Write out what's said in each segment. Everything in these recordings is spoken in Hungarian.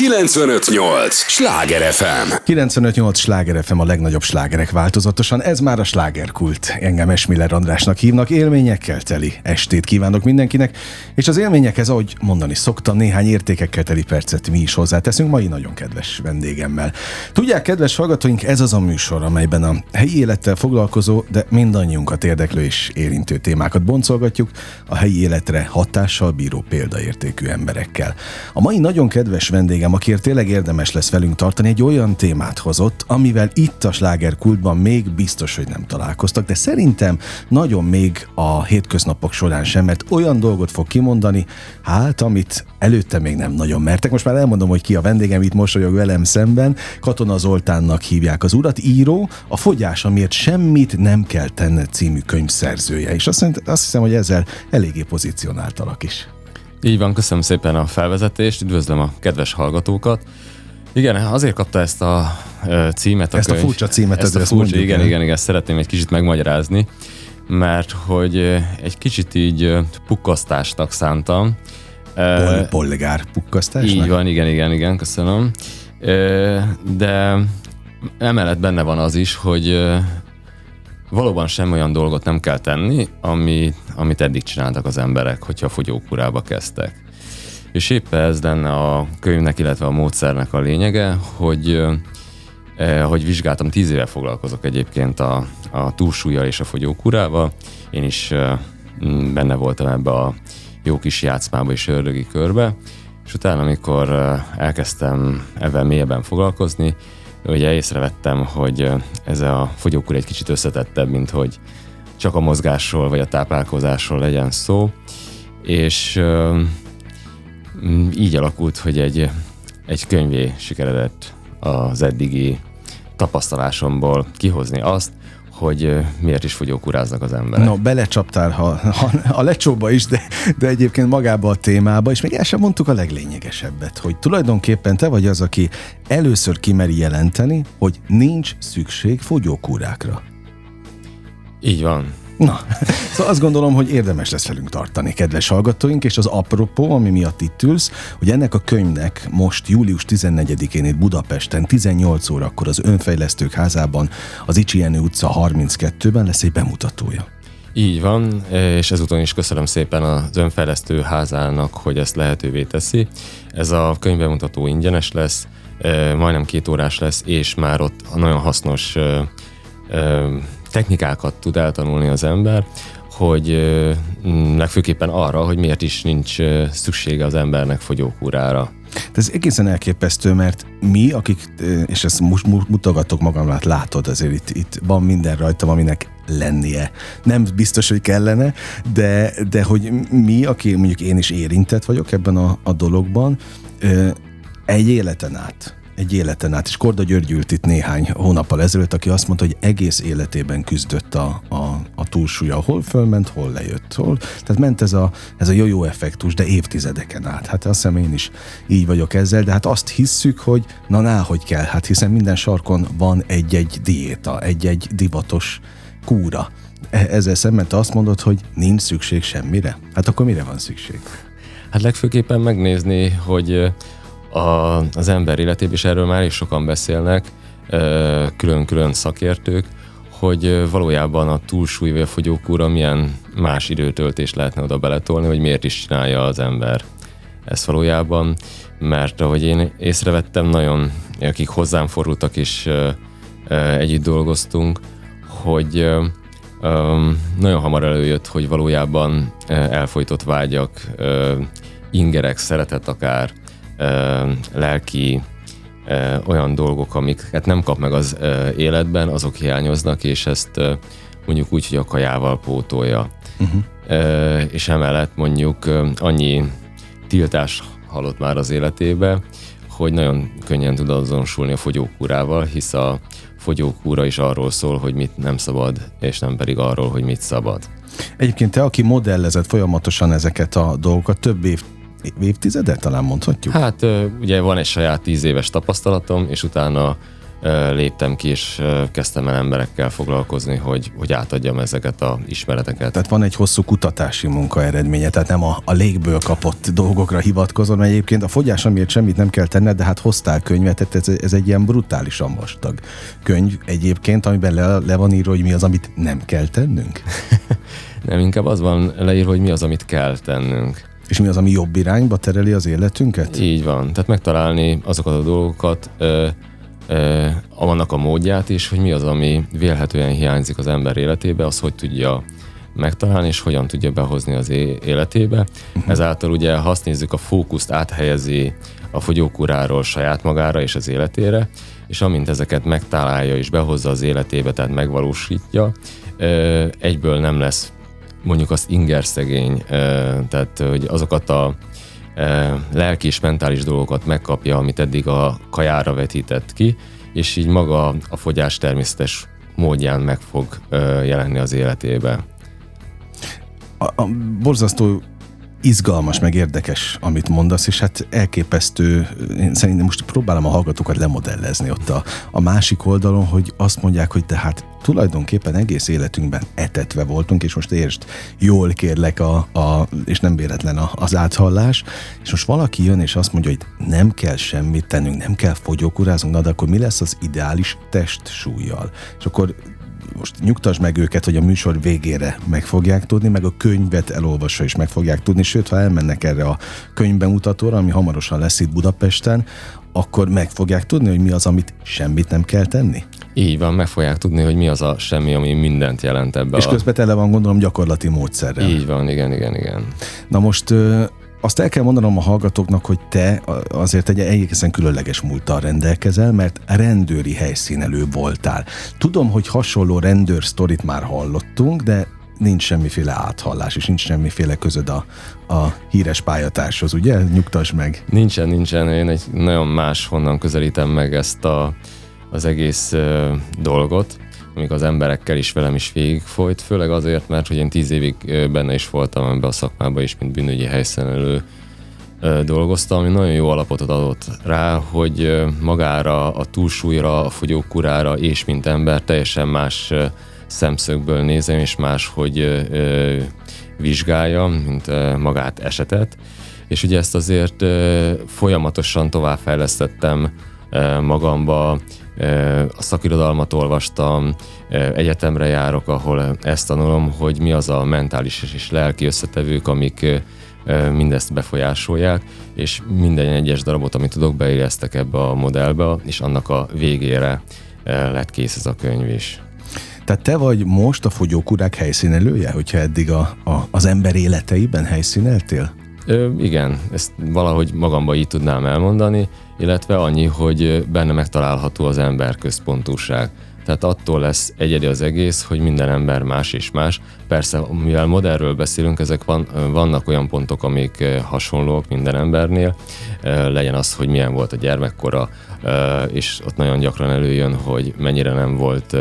958! Sláger FM! 958! Sláger FM a legnagyobb slágerek változatosan. Ez már a slágerkult. Engem Esmiller Andrásnak hívnak. Élményekkel teli estét kívánok mindenkinek. És az élményekhez, ahogy mondani szoktam, néhány értékekkel teli percet mi is hozzáteszünk mai nagyon kedves vendégemmel. Tudják, kedves hallgatóink, ez az a műsor, amelyben a helyi élettel foglalkozó, de mindannyiunkat érdeklő és érintő témákat boncolgatjuk a helyi életre hatással bíró példaértékű emberekkel. A mai nagyon kedves vendégem akiért tényleg érdemes lesz velünk tartani, egy olyan témát hozott, amivel itt a slágerkultban még biztos, hogy nem találkoztak, de szerintem nagyon még a hétköznapok során sem, mert olyan dolgot fog kimondani, hát amit előtte még nem nagyon mertek. Most már elmondom, hogy ki a vendégem, itt mosolyog velem szemben. Katona Zoltánnak hívják az urat, író, a fogyás, amiért semmit nem kell tenned című könyv szerzője. És azt, azt hiszem, hogy ezzel eléggé pozícionáltalak is. Így van, köszönöm szépen a felvezetést, üdvözlöm a kedves hallgatókat. Igen, azért kapta ezt a címet. A ezt könyv, a furcsa címet, ezt a furcsa, mondjuk, igen, igen, igen, szeretném egy kicsit megmagyarázni, mert hogy egy kicsit így pukkasztásnak szántam. Pol, polgár pukkasztásnak? Így van, igen, igen, igen, köszönöm. De emellett benne van az is, hogy valóban sem olyan dolgot nem kell tenni, ami, amit eddig csináltak az emberek, hogyha fogyókúrába kezdtek. És épp ez lenne a könyvnek, illetve a módszernek a lényege, hogy eh, hogy vizsgáltam, tíz éve foglalkozok egyébként a, a túlsúlyjal és a fogyókúrával. Én is eh, benne voltam ebbe a jó kis játszmába és ördögi körbe, és utána, amikor eh, elkezdtem ebben mélyebben foglalkozni, ugye észrevettem, hogy ez a fogyókúr egy kicsit összetettebb, mint hogy csak a mozgásról vagy a táplálkozásról legyen szó, és így alakult, hogy egy, egy könyvé sikeredett az eddigi tapasztalásomból kihozni azt, hogy miért is fogyókúráznak az emberek. No, belecsaptál ha, ha, a lecsóba is, de, de egyébként magába a témába, és még el sem mondtuk a leglényegesebbet, hogy tulajdonképpen te vagy az, aki először kimeri jelenteni, hogy nincs szükség fogyókúrákra. Így van. Na, szóval azt gondolom, hogy érdemes lesz velünk tartani, kedves hallgatóink, és az apropó, ami miatt itt ülsz, hogy ennek a könyvnek most július 14-én itt Budapesten 18 órakor az Önfejlesztők házában, az Icsienő utca 32-ben lesz egy bemutatója. Így van, és ezúton is köszönöm szépen az önfejlesztő házának, hogy ezt lehetővé teszi. Ez a könyvbemutató ingyenes lesz, majdnem két órás lesz, és már ott nagyon hasznos technikákat tud eltanulni az ember, hogy legfőképpen arra, hogy miért is nincs szüksége az embernek fogyókúrára. Ez egészen elképesztő, mert mi, akik, és ezt most mutogatok magamát, látod, azért itt, itt van minden rajtam, aminek lennie. Nem biztos, hogy kellene, de, de hogy mi, aki mondjuk én is érintett vagyok ebben a, a dologban, egy életen át egy életen át. És Korda György ült itt néhány hónappal ezelőtt, aki azt mondta, hogy egész életében küzdött a, a, a túlsúlya. Hol fölment, hol lejött. Hol. Tehát ment ez a, ez a jó-jó effektus, de évtizedeken át. Hát azt hiszem én is így vagyok ezzel, de hát azt hisszük, hogy na ná, hogy kell, hát hiszen minden sarkon van egy-egy diéta, egy-egy divatos kúra. E, ezzel szemben te azt mondod, hogy nincs szükség semmire? Hát akkor mire van szükség? Hát legfőképpen megnézni, hogy a, az ember életében, és erről már is sokan beszélnek, külön-külön szakértők, hogy valójában a túlsúly vagy a fogyókúra milyen más időtöltést lehetne oda beletolni, hogy miért is csinálja az ember ezt valójában, mert ahogy én észrevettem, nagyon, akik hozzám fordultak és együtt dolgoztunk, hogy nagyon hamar előjött, hogy valójában elfolytott vágyak, ingerek, szeretet akár, lelki olyan dolgok, amiket nem kap meg az életben, azok hiányoznak, és ezt mondjuk úgy, hogy a kajával pótolja. Uh-huh. És emellett mondjuk annyi tiltás halott már az életébe, hogy nagyon könnyen tud azonosulni a fogyókúrával, hisz a fogyókúra is arról szól, hogy mit nem szabad, és nem pedig arról, hogy mit szabad. Egyébként te, aki modellezett folyamatosan ezeket a dolgokat, több év évtizedet talán mondhatjuk? Hát ugye van egy saját tíz éves tapasztalatom, és utána léptem ki, és kezdtem el emberekkel foglalkozni, hogy, hogy átadjam ezeket a ismereteket. Tehát van egy hosszú kutatási munka eredménye, tehát nem a, a légből kapott dolgokra hivatkozom, mert egyébként a fogyás amiért semmit nem kell tenned, de hát hoztál könyvet, tehát ez, ez egy ilyen brutálisan vastag könyv egyébként, amiben le, le van írva, hogy mi az, amit nem kell tennünk. nem, inkább az van leírva, hogy mi az, amit kell tennünk. És mi az, ami jobb irányba tereli az életünket? Így van. Tehát megtalálni azokat a dolgokat, ö, ö, annak a módját is, hogy mi az, ami vélhetően hiányzik az ember életébe, az hogy tudja megtalálni, és hogyan tudja behozni az életébe. Uh-huh. Ezáltal ugye, ha azt nézzük, a fókuszt áthelyezi a fogyókúráról saját magára és az életére, és amint ezeket megtalálja és behozza az életébe, tehát megvalósítja, egyből nem lesz mondjuk az ingerszegény, tehát hogy azokat a lelki és mentális dolgokat megkapja, amit eddig a kajára vetített ki, és így maga a fogyás természetes módján meg fog jelenni az életébe. A, a borzasztó izgalmas, meg érdekes, amit mondasz, és hát elképesztő, én szerintem most próbálom a hallgatókat lemodellezni ott a, a másik oldalon, hogy azt mondják, hogy tehát tulajdonképpen egész életünkben etetve voltunk, és most értsd, jól kérlek, a, a, és nem véletlen a, az áthallás, és most valaki jön és azt mondja, hogy nem kell semmit tennünk, nem kell fogyókurázunk, na de akkor mi lesz az ideális testsúlyjal? És akkor most nyugtasd meg őket, hogy a műsor végére meg fogják tudni, meg a könyvet elolvasva is meg fogják tudni, sőt, ha elmennek erre a könyvbemutatóra, ami hamarosan lesz itt Budapesten, akkor meg fogják tudni, hogy mi az, amit semmit nem kell tenni? Így van, meg fogják tudni, hogy mi az a semmi, ami mindent jelent ebbe. És a... közben tele van, gondolom, gyakorlati módszerrel. Így van, igen, igen, igen. Na most azt el kell mondanom a hallgatóknak, hogy te azért egy egészen különleges múlttal rendelkezel, mert rendőri helyszínelő voltál. Tudom, hogy hasonló rendőr sztorit már hallottunk, de nincs semmiféle áthallás, és nincs semmiféle közöd a, a híres pályatárshoz, ugye? Nyugtass meg. Nincsen, nincsen. Én egy nagyon más honnan közelítem meg ezt a, az egész uh, dolgot amíg az emberekkel is velem is végigfolyt, főleg azért, mert hogy én tíz évig benne is voltam ebbe a szakmába is, mint bűnügyi helyszenelő dolgoztam, ami nagyon jó alapot adott rá, hogy magára, a túlsúlyra, a fogyókurára és mint ember teljesen más szemszögből nézem, és más, hogy vizsgálja, mint magát esetet. És ugye ezt azért folyamatosan továbbfejlesztettem magamba, a szakirodalmat olvastam, egyetemre járok, ahol ezt tanulom, hogy mi az a mentális és lelki összetevők, amik mindezt befolyásolják, és minden egyes darabot, amit tudok, beéreztek ebbe a modellbe, és annak a végére lett kész ez a könyv is. Tehát te vagy most a fogyókúrák helyszínelője, hogyha eddig a, a, az ember életeiben helyszíneltél? Ö, igen, ezt valahogy magamba így tudnám elmondani, illetve annyi, hogy benne megtalálható az ember központúság. Tehát attól lesz egyedi az egész, hogy minden ember más és más. Persze, mivel modellről beszélünk, ezek van, vannak olyan pontok, amik hasonlók minden embernél. Legyen az, hogy milyen volt a gyermekkora, és ott nagyon gyakran előjön, hogy mennyire nem volt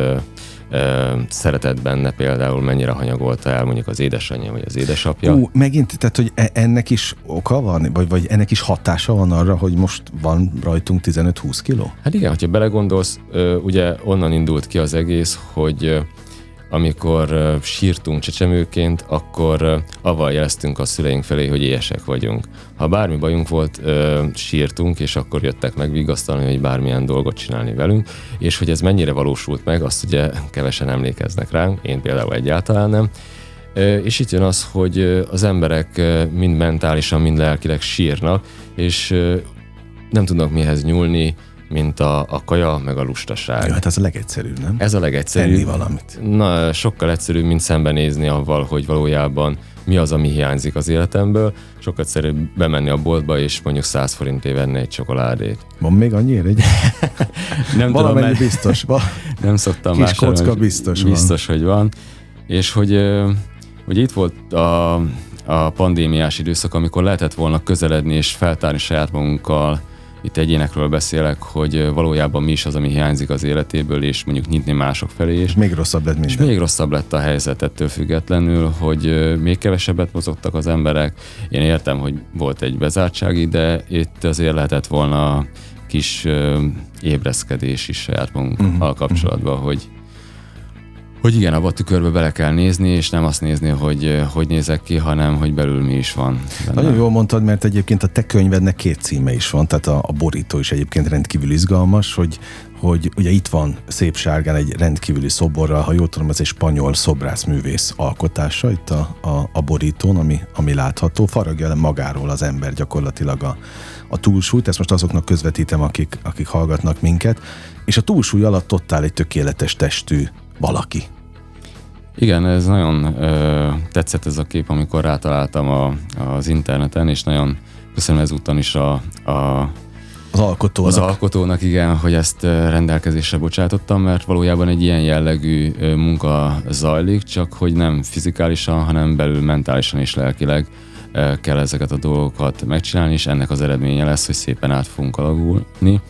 szeretett benne például, mennyire hanyagolta el mondjuk az édesanyja vagy az édesapja. Ú, megint, tehát hogy e- ennek is oka van, vagy, vagy ennek is hatása van arra, hogy most van rajtunk 15-20 kiló? Hát igen, hogyha belegondolsz, ugye onnan indult ki az egész, hogy amikor sírtunk csecsemőként, akkor avval jeleztünk a szüleink felé, hogy éhesek vagyunk. Ha bármi bajunk volt, sírtunk, és akkor jöttek megvigasztalni, hogy bármilyen dolgot csinálni velünk, és hogy ez mennyire valósult meg, azt ugye kevesen emlékeznek ránk, én például egyáltalán nem. És itt jön az, hogy az emberek mind mentálisan, mind lelkileg sírnak, és nem tudnak mihez nyúlni, mint a, a kaja, meg a lustaság. Ja, hát ez a legegyszerűbb, nem? Ez a legegyszerűbb. Enni valamit. Na, sokkal egyszerűbb, mint szembenézni avval, hogy valójában mi az, ami hiányzik az életemből. Sokkal egyszerűbb bemenni a boltba, és mondjuk 100 forintért venni egy csokoládét. Van még annyi egy? nem tudom, mert biztos van. Nem szoktam Kis kocka biztos van. Biztos, hogy van. És hogy, hogy itt volt a, a pandémiás időszak, amikor lehetett volna közeledni és feltárni saját magunkkal itt egyénekről beszélek, hogy valójában mi is az, ami hiányzik az életéből, és mondjuk nyitni mások felé is. még rosszabb lett minden. És még rosszabb lett a helyzet ettől függetlenül, hogy még kevesebbet mozogtak az emberek. Én értem, hogy volt egy bezártság, de itt azért lehetett volna kis ébreszkedés is saját magunkkal uh-huh. kapcsolatban, hogy hogy igen, abba a tükörbe bele kell nézni, és nem azt nézni, hogy hogy nézek ki, hanem hogy belül mi is van. Benne. Nagyon jól mondtad, mert egyébként a te könyvednek két címe is van, tehát a, a borító is egyébként rendkívül izgalmas, hogy, hogy ugye itt van szép sárgán egy rendkívüli szoborral, ha jól tudom, ez egy spanyol szobrászművész alkotása itt a, a, a borítón, ami, ami látható. Faragja le magáról az ember gyakorlatilag a, a túlsúlyt, ezt most azoknak közvetítem, akik, akik hallgatnak minket, és a túlsúly alatt ott áll egy tökéletes testű valaki. Igen, ez nagyon ö, tetszett ez a kép, amikor rátaláltam a, az interneten, és nagyon köszönöm ezúttal is a, a az alkotónak. Az alkotónak, igen, hogy ezt rendelkezésre bocsátottam, mert valójában egy ilyen jellegű munka zajlik, csak hogy nem fizikálisan, hanem belül mentálisan és lelkileg kell ezeket a dolgokat megcsinálni, és ennek az eredménye lesz, hogy szépen át fogunk alagulni,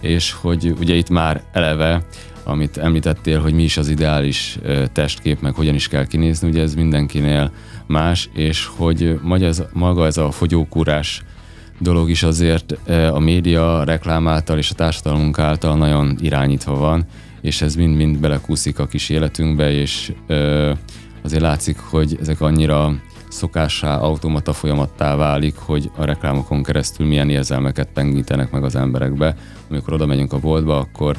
és hogy ugye itt már eleve amit említettél, hogy mi is az ideális testkép, meg hogyan is kell kinézni, ugye ez mindenkinél más, és hogy maga ez, a fogyókúrás dolog is azért a média, a reklám által és a társadalmunk által nagyon irányítva van, és ez mind-mind belekúszik a kis életünkbe, és azért látszik, hogy ezek annyira szokássá, automata folyamattá válik, hogy a reklámokon keresztül milyen érzelmeket pengítenek meg az emberekbe. Amikor oda megyünk a boltba, akkor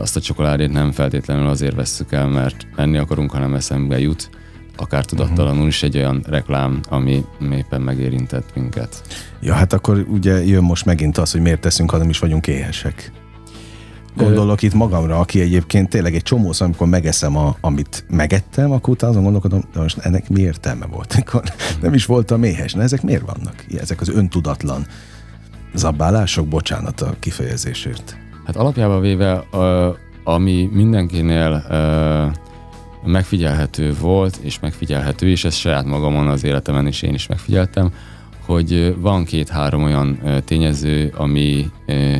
azt a csokoládét nem feltétlenül azért vesszük el, mert enni akarunk, hanem eszembe jut, akár tudattalanul is egy olyan reklám, ami éppen megérintett minket. Ja, hát akkor ugye jön most megint az, hogy miért teszünk, ha nem is vagyunk éhesek. Gondolok itt magamra, aki egyébként tényleg egy csomó szó, amikor megeszem, a, amit megettem, akkor utána azon gondolkodom, de most ennek mi értelme volt, amikor nem is voltam éhes. Na, ezek miért vannak? Ezek az öntudatlan zabálások, bocsánat a kifejezésért. Hát alapjában véve, ami mindenkinél megfigyelhető volt, és megfigyelhető, és ezt saját magamon az életemen is én is megfigyeltem, hogy van két-három olyan tényező, ami,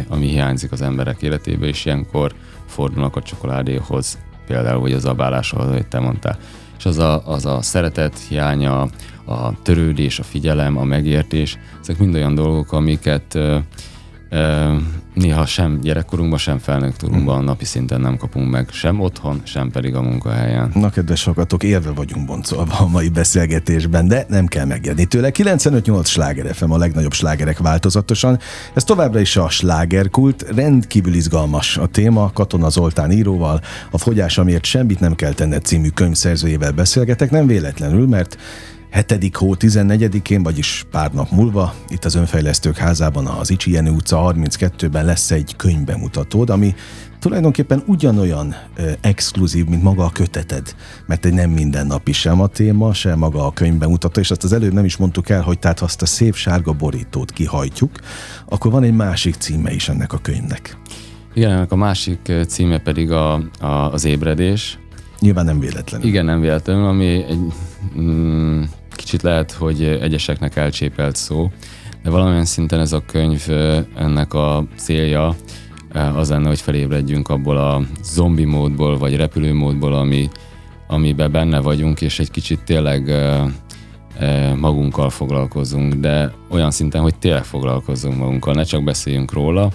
ami hiányzik az emberek életébe, és ilyenkor fordulnak a csokoládéhoz, például, hogy az abáláshoz, ahogy te mondtál. És az a, az a szeretet hiánya, a törődés, a figyelem, a megértés, ezek mind olyan dolgok, amiket néha sem gyerekkorunkban, sem felnőttkorunkban hmm. napi szinten nem kapunk meg, sem otthon, sem pedig a munkahelyen. Na, kedves hallgatók, érve vagyunk boncolva a mai beszélgetésben, de nem kell megérni tőle. 95-8 sláger FM, a legnagyobb slágerek változatosan. Ez továbbra is a slágerkult, rendkívül izgalmas a téma, Katona Zoltán íróval, a fogyás, amiért semmit nem kell tenned című könyvszerzőjével beszélgetek, nem véletlenül, mert 7. hó 14-én, vagyis pár nap múlva, itt az Önfejlesztők házában, az Icsi Jenő utca 32-ben lesz egy könyvbemutatód, ami tulajdonképpen ugyanolyan ö, exkluzív, mint maga a köteted, mert egy nem mindennapi sem a téma, sem maga a könyvbemutató, és azt az előbb nem is mondtuk el, hogy tehát ha azt a szép sárga borítót kihajtjuk, akkor van egy másik címe is ennek a könyvnek. Igen, ennek a másik címe pedig a, a, az ébredés. Nyilván nem véletlenül. Igen, nem véletlenül, ami egy mm, kicsit lehet, hogy egyeseknek elcsépelt szó, de valamilyen szinten ez a könyv ennek a célja az lenne, hogy felébredjünk abból a zombi módból, vagy repülő módból, ami, amiben benne vagyunk, és egy kicsit tényleg magunkkal foglalkozunk, de olyan szinten, hogy tényleg foglalkozunk magunkkal, ne csak beszéljünk róla,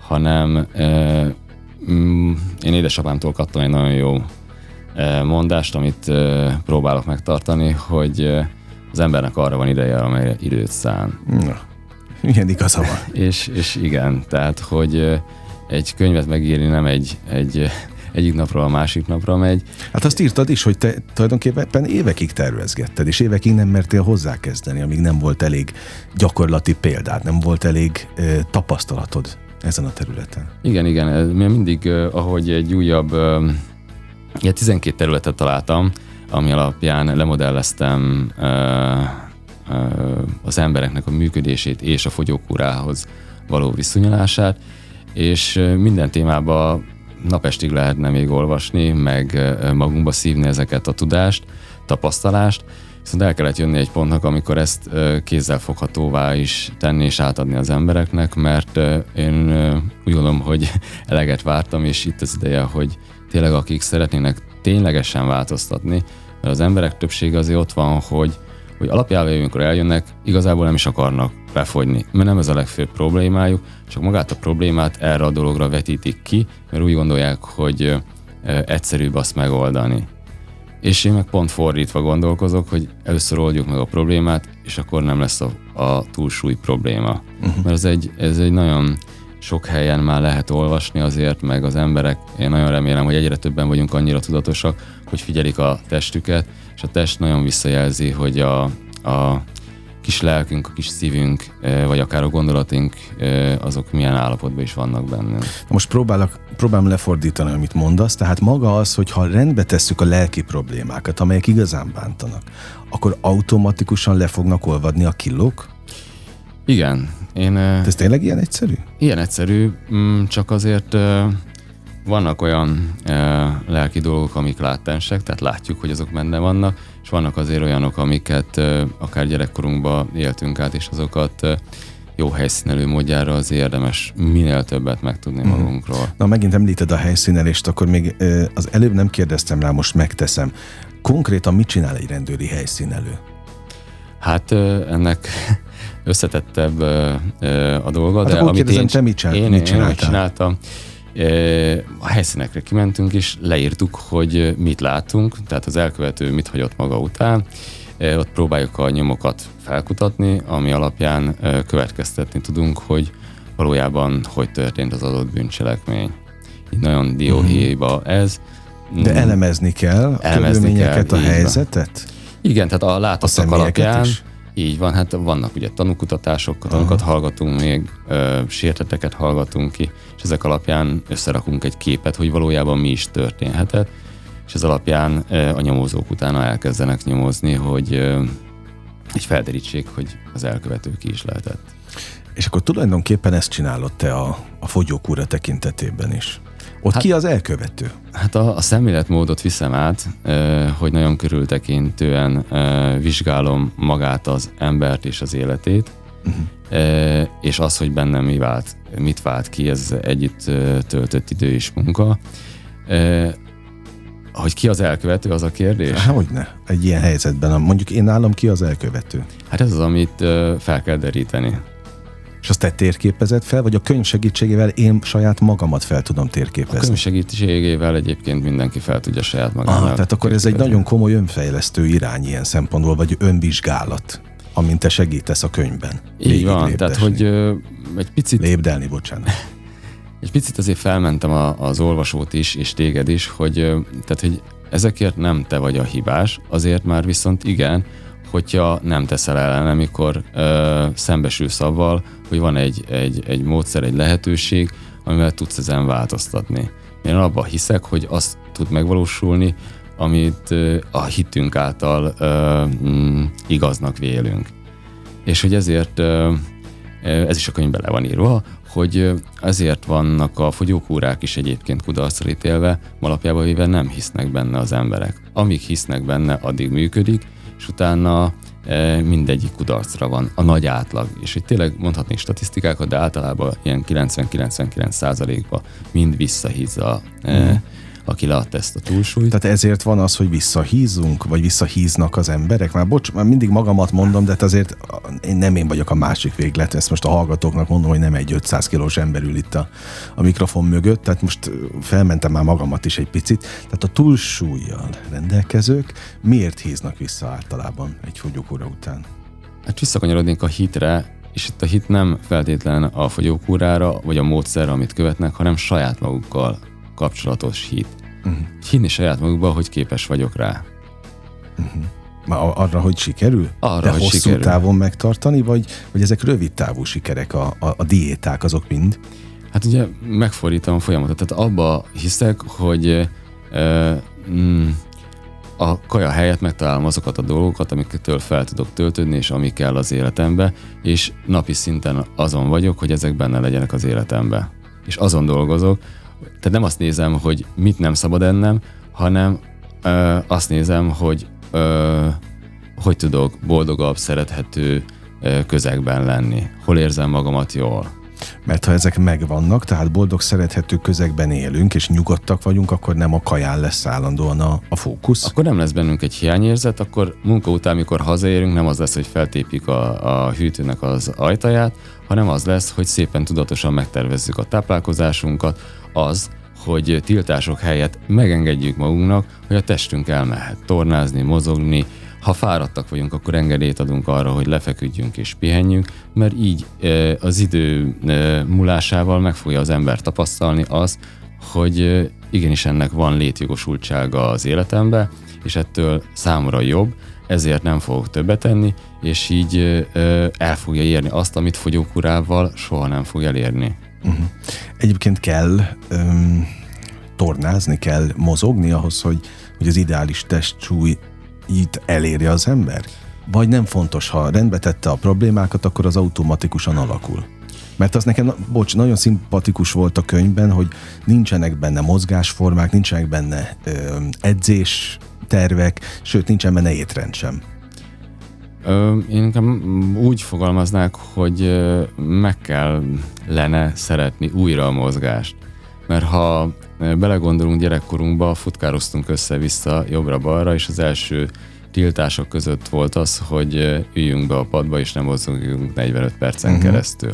hanem mm, én édesapámtól kaptam egy nagyon jó mondást, amit próbálok megtartani, hogy az embernek arra van ideje, amelyre időt szán. Na, milyen igaza van. és, és igen, tehát, hogy egy könyvet megírni nem egy, egy egyik napról a másik napra megy. Hát azt írtad is, hogy te tulajdonképpen évekig tervezgetted, és évekig nem mertél hozzákezdeni, amíg nem volt elég gyakorlati példát, nem volt elég eh, tapasztalatod ezen a területen. Igen, igen, mindig, ahogy egy újabb, ilyen 12 területet találtam, ami alapján lemodelleztem az embereknek a működését és a fogyókúrához való viszonyulását, és minden témában napestig lehetne még olvasni, meg magunkba szívni ezeket a tudást, tapasztalást, viszont el kellett jönni egy pontnak, amikor ezt kézzelfoghatóvá is tenni és átadni az embereknek, mert én úgy gondolom, hogy eleget vártam, és itt az ideje, hogy tényleg akik szeretnének ténylegesen változtatni, mert az emberek többsége azért ott van, hogy, hogy alapjában, amikor eljönnek, igazából nem is akarnak lefogyni. Mert nem ez a legfőbb problémájuk, csak magát a problémát erre a dologra vetítik ki, mert úgy gondolják, hogy egyszerűbb azt megoldani. És én meg pont fordítva gondolkozok, hogy először oldjuk meg a problémát, és akkor nem lesz a, a túlsúly probléma. Uh-huh. Mert ez egy, ez egy nagyon sok helyen már lehet olvasni azért, meg az emberek, én nagyon remélem, hogy egyre többen vagyunk annyira tudatosak, hogy figyelik a testüket, és a test nagyon visszajelzi, hogy a, a kis lelkünk, a kis szívünk, vagy akár a gondolatunk, azok milyen állapotban is vannak bennünk. Most próbálok, próbálom lefordítani, amit mondasz, tehát maga az, hogy ha rendbe tesszük a lelki problémákat, amelyek igazán bántanak, akkor automatikusan le fognak olvadni a kilók? Igen. Én, De ez tényleg ilyen egyszerű? Ilyen egyszerű, mm, csak azért vannak olyan lelki dolgok, amik látensek, tehát látjuk, hogy azok benne vannak, és vannak azért olyanok, amiket akár gyerekkorunkban éltünk át, és azokat jó helyszínelő módjára az érdemes minél többet megtudni mm. magunkról. Na, megint említed a helyszínelést, akkor még az előbb nem kérdeztem rá, most megteszem. Konkrétan mit csinál egy rendőri helyszínelő? Hát ennek összetettebb a dolga, hát de amit kérdezem, én, te mit, csinál, én, mit csináltál? Én csináltam, a helyszínekre kimentünk, és leírtuk, hogy mit látunk, tehát az elkövető mit hagyott maga után. Ott próbáljuk a nyomokat felkutatni, ami alapján következtetni tudunk, hogy valójában hogy történt az adott bűncselekmény. Így nagyon dióhéjba ez. De elemezni kell elemezni kell, a helyzetet? Van. Igen, tehát a látottak alapján is? Így van, hát vannak ugye tanúkutatások, tanúkat Aha. hallgatunk még, ö, sérteteket hallgatunk ki, és ezek alapján összerakunk egy képet, hogy valójában mi is történhetett, és ez alapján ö, a nyomozók utána elkezdenek nyomozni, hogy ö, egy felderítsék, hogy az elkövető ki is lehetett. És akkor tulajdonképpen ezt csinálod te a, a fogyókúra tekintetében is. Ott hát, ki az elkövető? Hát a, a szemléletmódot viszem át, hogy nagyon körültekintően vizsgálom magát az embert és az életét, uh-huh. és az, hogy bennem mi vált, mit vált ki, ez együtt töltött idő és munka. Hogy ki az elkövető, az a kérdés? Hogy ne? Egy ilyen helyzetben. Mondjuk én nálam ki az elkövető? Hát ez az, amit fel kell deríteni. És azt te térképezed fel, vagy a könyv segítségével én saját magamat fel tudom térképezni? A könyv segítségével egyébként mindenki fel tudja saját magát. Ah, tehát akkor ez egy nagyon komoly önfejlesztő irány ilyen szempontból, vagy önvizsgálat, amint te segítesz a könyvben. Így van, lépdesni. tehát hogy ö, egy picit... Lépdelni, bocsánat. egy picit azért felmentem a, az olvasót is, és téged is, hogy, tehát, hogy ezekért nem te vagy a hibás, azért már viszont igen, hogyha nem teszel ellen, amikor ö, szembesülsz avval, hogy van egy, egy, egy módszer, egy lehetőség, amivel tudsz ezen változtatni. Én abban hiszek, hogy azt tud megvalósulni, amit a hitünk által mm, igaznak vélünk. És hogy ezért, ö, ez is a könyvben le van írva, hogy ezért vannak a fogyókúrák is egyébként kudarcra ítélve, alapjában véve nem hisznek benne az emberek. Amíg hisznek benne, addig működik, és utána mindegyik kudarcra van, a nagy átlag. És hogy tényleg mondhatnék statisztikákat, de általában ilyen 90-99 százalékban mind visszahízza mm aki leadta ezt a túlsúlyt. Tehát ezért van az, hogy visszahízunk, vagy visszahíznak az emberek? Már bocs, már mindig magamat mondom, de hát azért én nem én vagyok a másik véglet, ezt most a hallgatóknak mondom, hogy nem egy 500 kilós ember ül itt a, a mikrofon mögött, tehát most felmentem már magamat is egy picit. Tehát a túlsúlyjal rendelkezők miért híznak vissza általában egy fogyókúra után? Hát visszakanyarodnék a hitre, és itt a hit nem feltétlen a fogyókúrára, vagy a módszerre, amit követnek, hanem saját magukkal kapcsolatos hit. Uh-huh. Hinni saját magukban, hogy képes vagyok rá. Uh-huh. Arra, hogy sikerül? Arra, De hogy hosszú sikerül. távon megtartani, vagy, vagy ezek rövid távú sikerek, a, a, a diéták azok mind? Hát ugye megfordítom a folyamatot. Tehát abba hiszek, hogy e, mm, a kaja helyett megtalálom azokat a dolgokat, amiketől fel tudok töltődni, és ami kell az életembe, és napi szinten azon vagyok, hogy ezek benne legyenek az életembe. És azon dolgozok, tehát nem azt nézem, hogy mit nem szabad ennem, hanem ö, azt nézem, hogy ö, hogy tudok boldogabb, szerethető ö, közegben lenni. Hol érzem magamat jól. Mert ha ezek megvannak, tehát boldog, szerethető közegben élünk, és nyugodtak vagyunk, akkor nem a kaján lesz állandóan a, a fókusz. Akkor nem lesz bennünk egy hiányérzet, akkor munka után, amikor hazaérünk, nem az lesz, hogy feltépjük a, a hűtőnek az ajtaját, hanem az lesz, hogy szépen tudatosan megtervezzük a táplálkozásunkat, az, hogy tiltások helyett megengedjük magunknak, hogy a testünk elmehet tornázni, mozogni, ha fáradtak vagyunk, akkor engedélyt adunk arra, hogy lefeküdjünk és pihenjünk, mert így az idő múlásával meg fogja az ember tapasztalni az, hogy igenis ennek van létjogosultsága az életembe, és ettől számomra jobb, ezért nem fogok többet tenni, és így el fogja érni azt, amit fogyókurával soha nem fog elérni. Uh-huh. Egyébként kell um, tornázni, kell mozogni ahhoz, hogy, hogy az ideális testsúly itt elérje az ember? Vagy nem fontos, ha rendbe tette a problémákat, akkor az automatikusan alakul? Mert az nekem, bocs, nagyon szimpatikus volt a könyvben, hogy nincsenek benne mozgásformák, nincsenek benne ö, edzés tervek, sőt, nincsen benne étrend sem. Ö, én inkább úgy fogalmaznák, hogy meg kell lenne szeretni újra a mozgást. Mert ha belegondolunk gyerekkorunkba, futkároztunk össze-vissza jobbra-balra, és az első tiltások között volt az, hogy üljünk be a padba, és nem mozgunk 45 percen uh-huh. keresztül.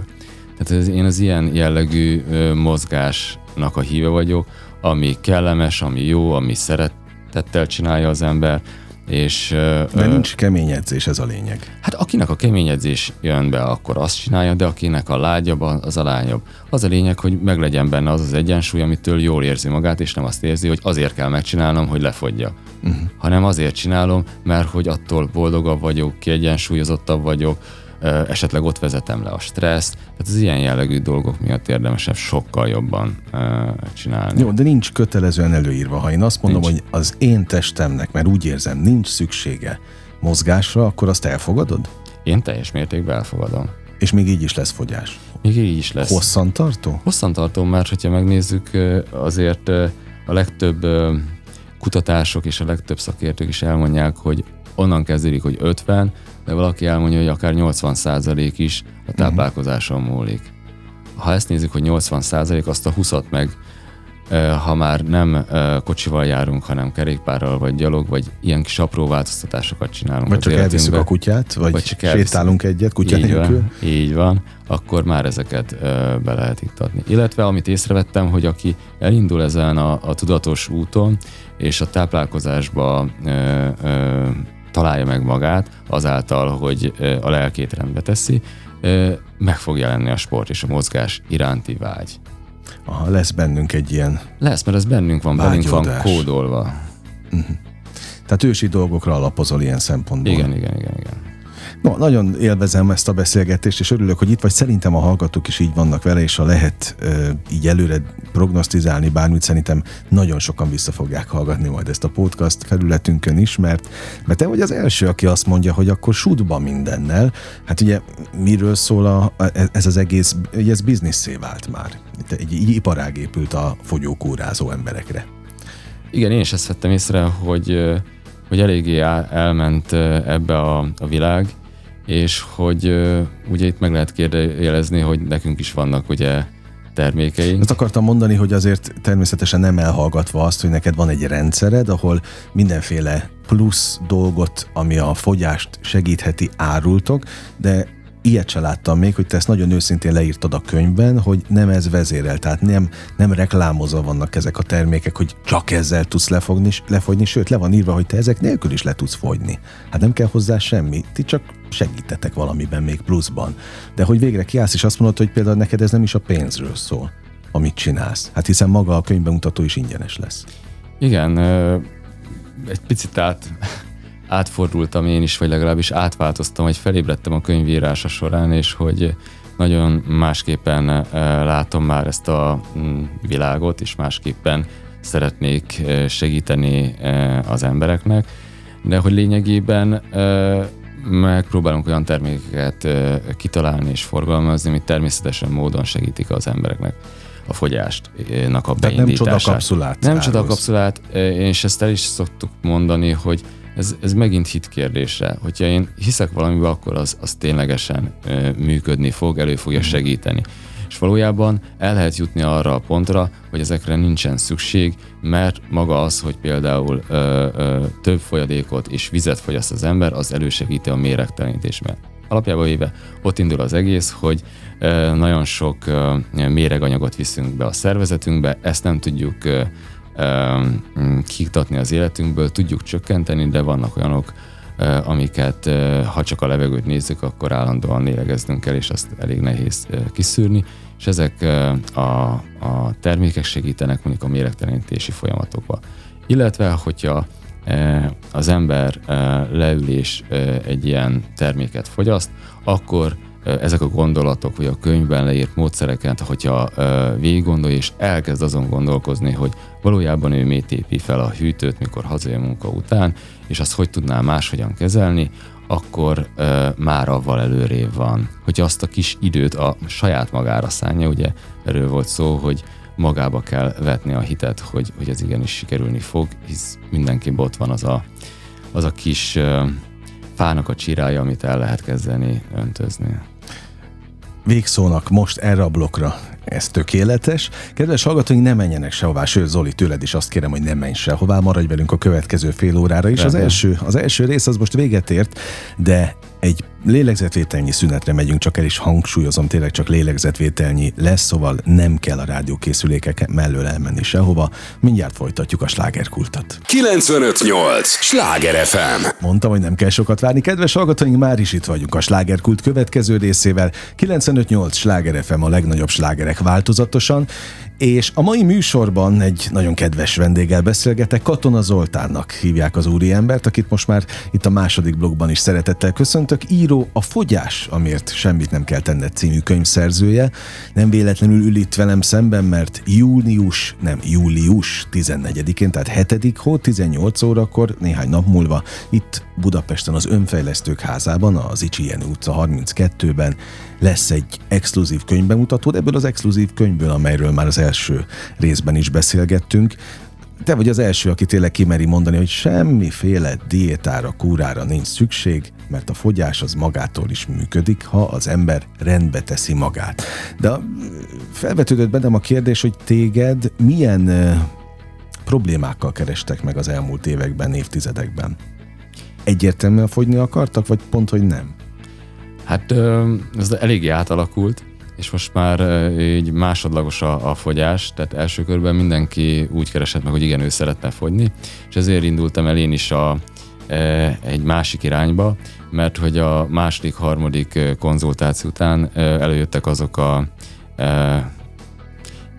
Tehát ez, én az ilyen jellegű mozgásnak a híve vagyok, ami kellemes, ami jó, ami szeretettel csinálja az ember, és, de nincs kemény edzés, ez a lényeg. Hát akinek a kemény edzés jön be, akkor azt csinálja, de akinek a lágyabb, az a lányabb. Az a lényeg, hogy meglegyen benne az az egyensúly, amitől jól érzi magát, és nem azt érzi, hogy azért kell megcsinálnom, hogy lefogyja. Uh-huh. Hanem azért csinálom, mert hogy attól boldogabb vagyok, kiegyensúlyozottabb vagyok, esetleg ott vezetem le a stresszt. Tehát az ilyen jellegű dolgok miatt érdemesebb sokkal jobban csinálni. Jó, de nincs kötelezően előírva. Ha én azt mondom, nincs. hogy az én testemnek, mert úgy érzem, nincs szüksége mozgásra, akkor azt elfogadod? Én teljes mértékben elfogadom. És még így is lesz fogyás? Még így is lesz. Hosszantartó? Hosszantartó, mert hogyha megnézzük, azért a legtöbb kutatások és a legtöbb szakértők is elmondják, hogy onnan kezdődik, hogy 50, de valaki elmondja, hogy akár 80% is a mhm. táplálkozáson múlik. Ha ezt nézzük, hogy 80% azt a 20-at meg ha már nem kocsival járunk, hanem kerékpárral, vagy gyalog, vagy ilyen kis apró változtatásokat csinálunk. Vagy csak elviszük a kutyát, vagy, vagy csak sétálunk egyet kutya így nélkül. Van, így van, akkor már ezeket be lehet iktatni. Illetve amit észrevettem, hogy aki elindul ezen a, a tudatos úton, és a táplálkozásba ö, ö, találja meg magát azáltal, hogy a lelkét rendbe teszi, meg fog jelenni a sport és a mozgás iránti vágy. Aha, lesz bennünk egy ilyen Lesz, mert ez bennünk van, bennünk van kódolva. Uh-huh. Tehát ősi dolgokra alapozol ilyen szempontból. Igen, igen, igen, igen. No, nagyon élvezem ezt a beszélgetést, és örülök, hogy itt vagy. Szerintem a hallgatók is így vannak vele, és ha lehet e, így előre prognosztizálni bármit, szerintem nagyon sokan vissza fogják hallgatni majd ezt a podcast felületünkön is, mert, mert te vagy az első, aki azt mondja, hogy akkor sútba mindennel. Hát ugye miről szól a, ez az egész, ez bizniszé vált már. Egy, egy iparág épült a fogyókúrázó emberekre. Igen, én is ezt vettem észre, hogy hogy eléggé elment ebbe a, a világ, és hogy ugye itt meg lehet kérdejelezni, hogy nekünk is vannak ugye termékeink. Azt akartam mondani, hogy azért természetesen nem elhallgatva azt, hogy neked van egy rendszered, ahol mindenféle plusz dolgot, ami a fogyást segítheti, árultok, de ilyet se láttam még, hogy te ezt nagyon őszintén leírtad a könyvben, hogy nem ez vezérel, tehát nem, nem reklámozva vannak ezek a termékek, hogy csak ezzel tudsz lefogni, lefogyni, sőt, le van írva, hogy te ezek nélkül is le tudsz fogyni. Hát nem kell hozzá semmi, ti csak segítetek valamiben még pluszban. De hogy végre kiállsz, és azt mondod, hogy például neked ez nem is a pénzről szól, amit csinálsz. Hát hiszen maga a könyvbemutató is ingyenes lesz. Igen, egy picit át átfordultam én is, vagy legalábbis átváltoztam, hogy felébredtem a könyvírása során, és hogy nagyon másképpen eh, látom már ezt a mm, világot, és másképpen szeretnék eh, segíteni eh, az embereknek, de hogy lényegében megpróbálunk olyan termékeket kitalálni és forgalmazni, amit természetesen módon segítik az embereknek a fogyástnak a beindítását. Tehát nem csodakapszulát. Nem csodakapszulát, és ezt el is szoktuk mondani, hogy ez, ez megint hit kérdése. Hogyha én hiszek valamiben, akkor az, az ténylegesen ö, működni fog, elő fogja mhm. segíteni. és valójában el lehet jutni arra a pontra, hogy ezekre nincsen szükség, mert maga az, hogy például ö, ö, több folyadékot és vizet fogyaszt az ember, az elősegíti a méregtelenítésben. Alapjában véve ott indul az egész, hogy ö, nagyon sok ö, méreganyagot viszünk be a szervezetünkbe, ezt nem tudjuk ö, kiktatni az életünkből, tudjuk csökkenteni, de vannak olyanok, amiket ha csak a levegőt nézzük, akkor állandóan lélegeznünk kell, és azt elég nehéz kiszűrni, és ezek a, a termékek segítenek mondjuk a méregtelenítési folyamatokba. Illetve, hogyha az ember leül és egy ilyen terméket fogyaszt, akkor ezek a gondolatok, vagy a könyvben leírt módszereket, hogyha végig gondolja, és elkezd azon gondolkozni, hogy valójában ő miért épi fel a hűtőt, mikor hazajön munka után, és azt hogy tudná máshogyan kezelni, akkor uh, már avval előrébb van. Hogy azt a kis időt a saját magára szánja, ugye erről volt szó, hogy magába kell vetni a hitet, hogy, hogy ez igenis sikerülni fog, hisz mindenki ott van az a, az a kis uh, fának a csirája, amit el lehet kezdeni öntözni végszónak most erre a blokkra. Ez tökéletes. Kedves hallgatóink, ne menjenek sehová, sőt Zoli, tőled is azt kérem, hogy ne menj sehová, maradj velünk a következő fél órára is. Az első, az első rész az most véget ért, de egy lélegzetvételnyi szünetre megyünk csak el, és hangsúlyozom, tényleg csak lélegzetvételnyi lesz, szóval nem kell a rádiókészülékek mellől elmenni sehova. Mindjárt folytatjuk a slágerkultat. 958! Sláger FM! Mondtam, hogy nem kell sokat várni. Kedves hallgatóink, már is itt vagyunk a slágerkult következő részével. 958 Sláger FM a legnagyobb slágerek változatosan, és a mai műsorban egy nagyon kedves vendéggel beszélgetek, Katona Zoltánnak hívják az úriembert, akit most már itt a második blogban is szeretettel köszöntök. Író a Fogyás, amért semmit nem kell tenned című könyvszerzője. Nem véletlenül ül itt velem szemben, mert június, nem július 14-én, tehát 7. hó 18 órakor, néhány nap múlva itt Budapesten az Önfejlesztők házában, az Icsijen utca 32-ben lesz egy exkluzív könyvbemutató, ebből az exkluzív könyvből, amelyről már az első részben is beszélgettünk, te vagy az első, aki tényleg kimeri mondani, hogy semmiféle diétára, kúrára nincs szükség, mert a fogyás az magától is működik, ha az ember rendbe teszi magát. De felvetődött bennem a kérdés, hogy téged milyen problémákkal kerestek meg az elmúlt években, évtizedekben? Egyértelműen fogyni akartak, vagy pont, hogy nem? Hát ez eléggé átalakult, és most már így másodlagos a, a fogyás, tehát első körben mindenki úgy keresett meg, hogy igen, ő szeretne fogyni, és ezért indultam el én is a, egy másik irányba, mert hogy a második, harmadik konzultáció után előjöttek azok a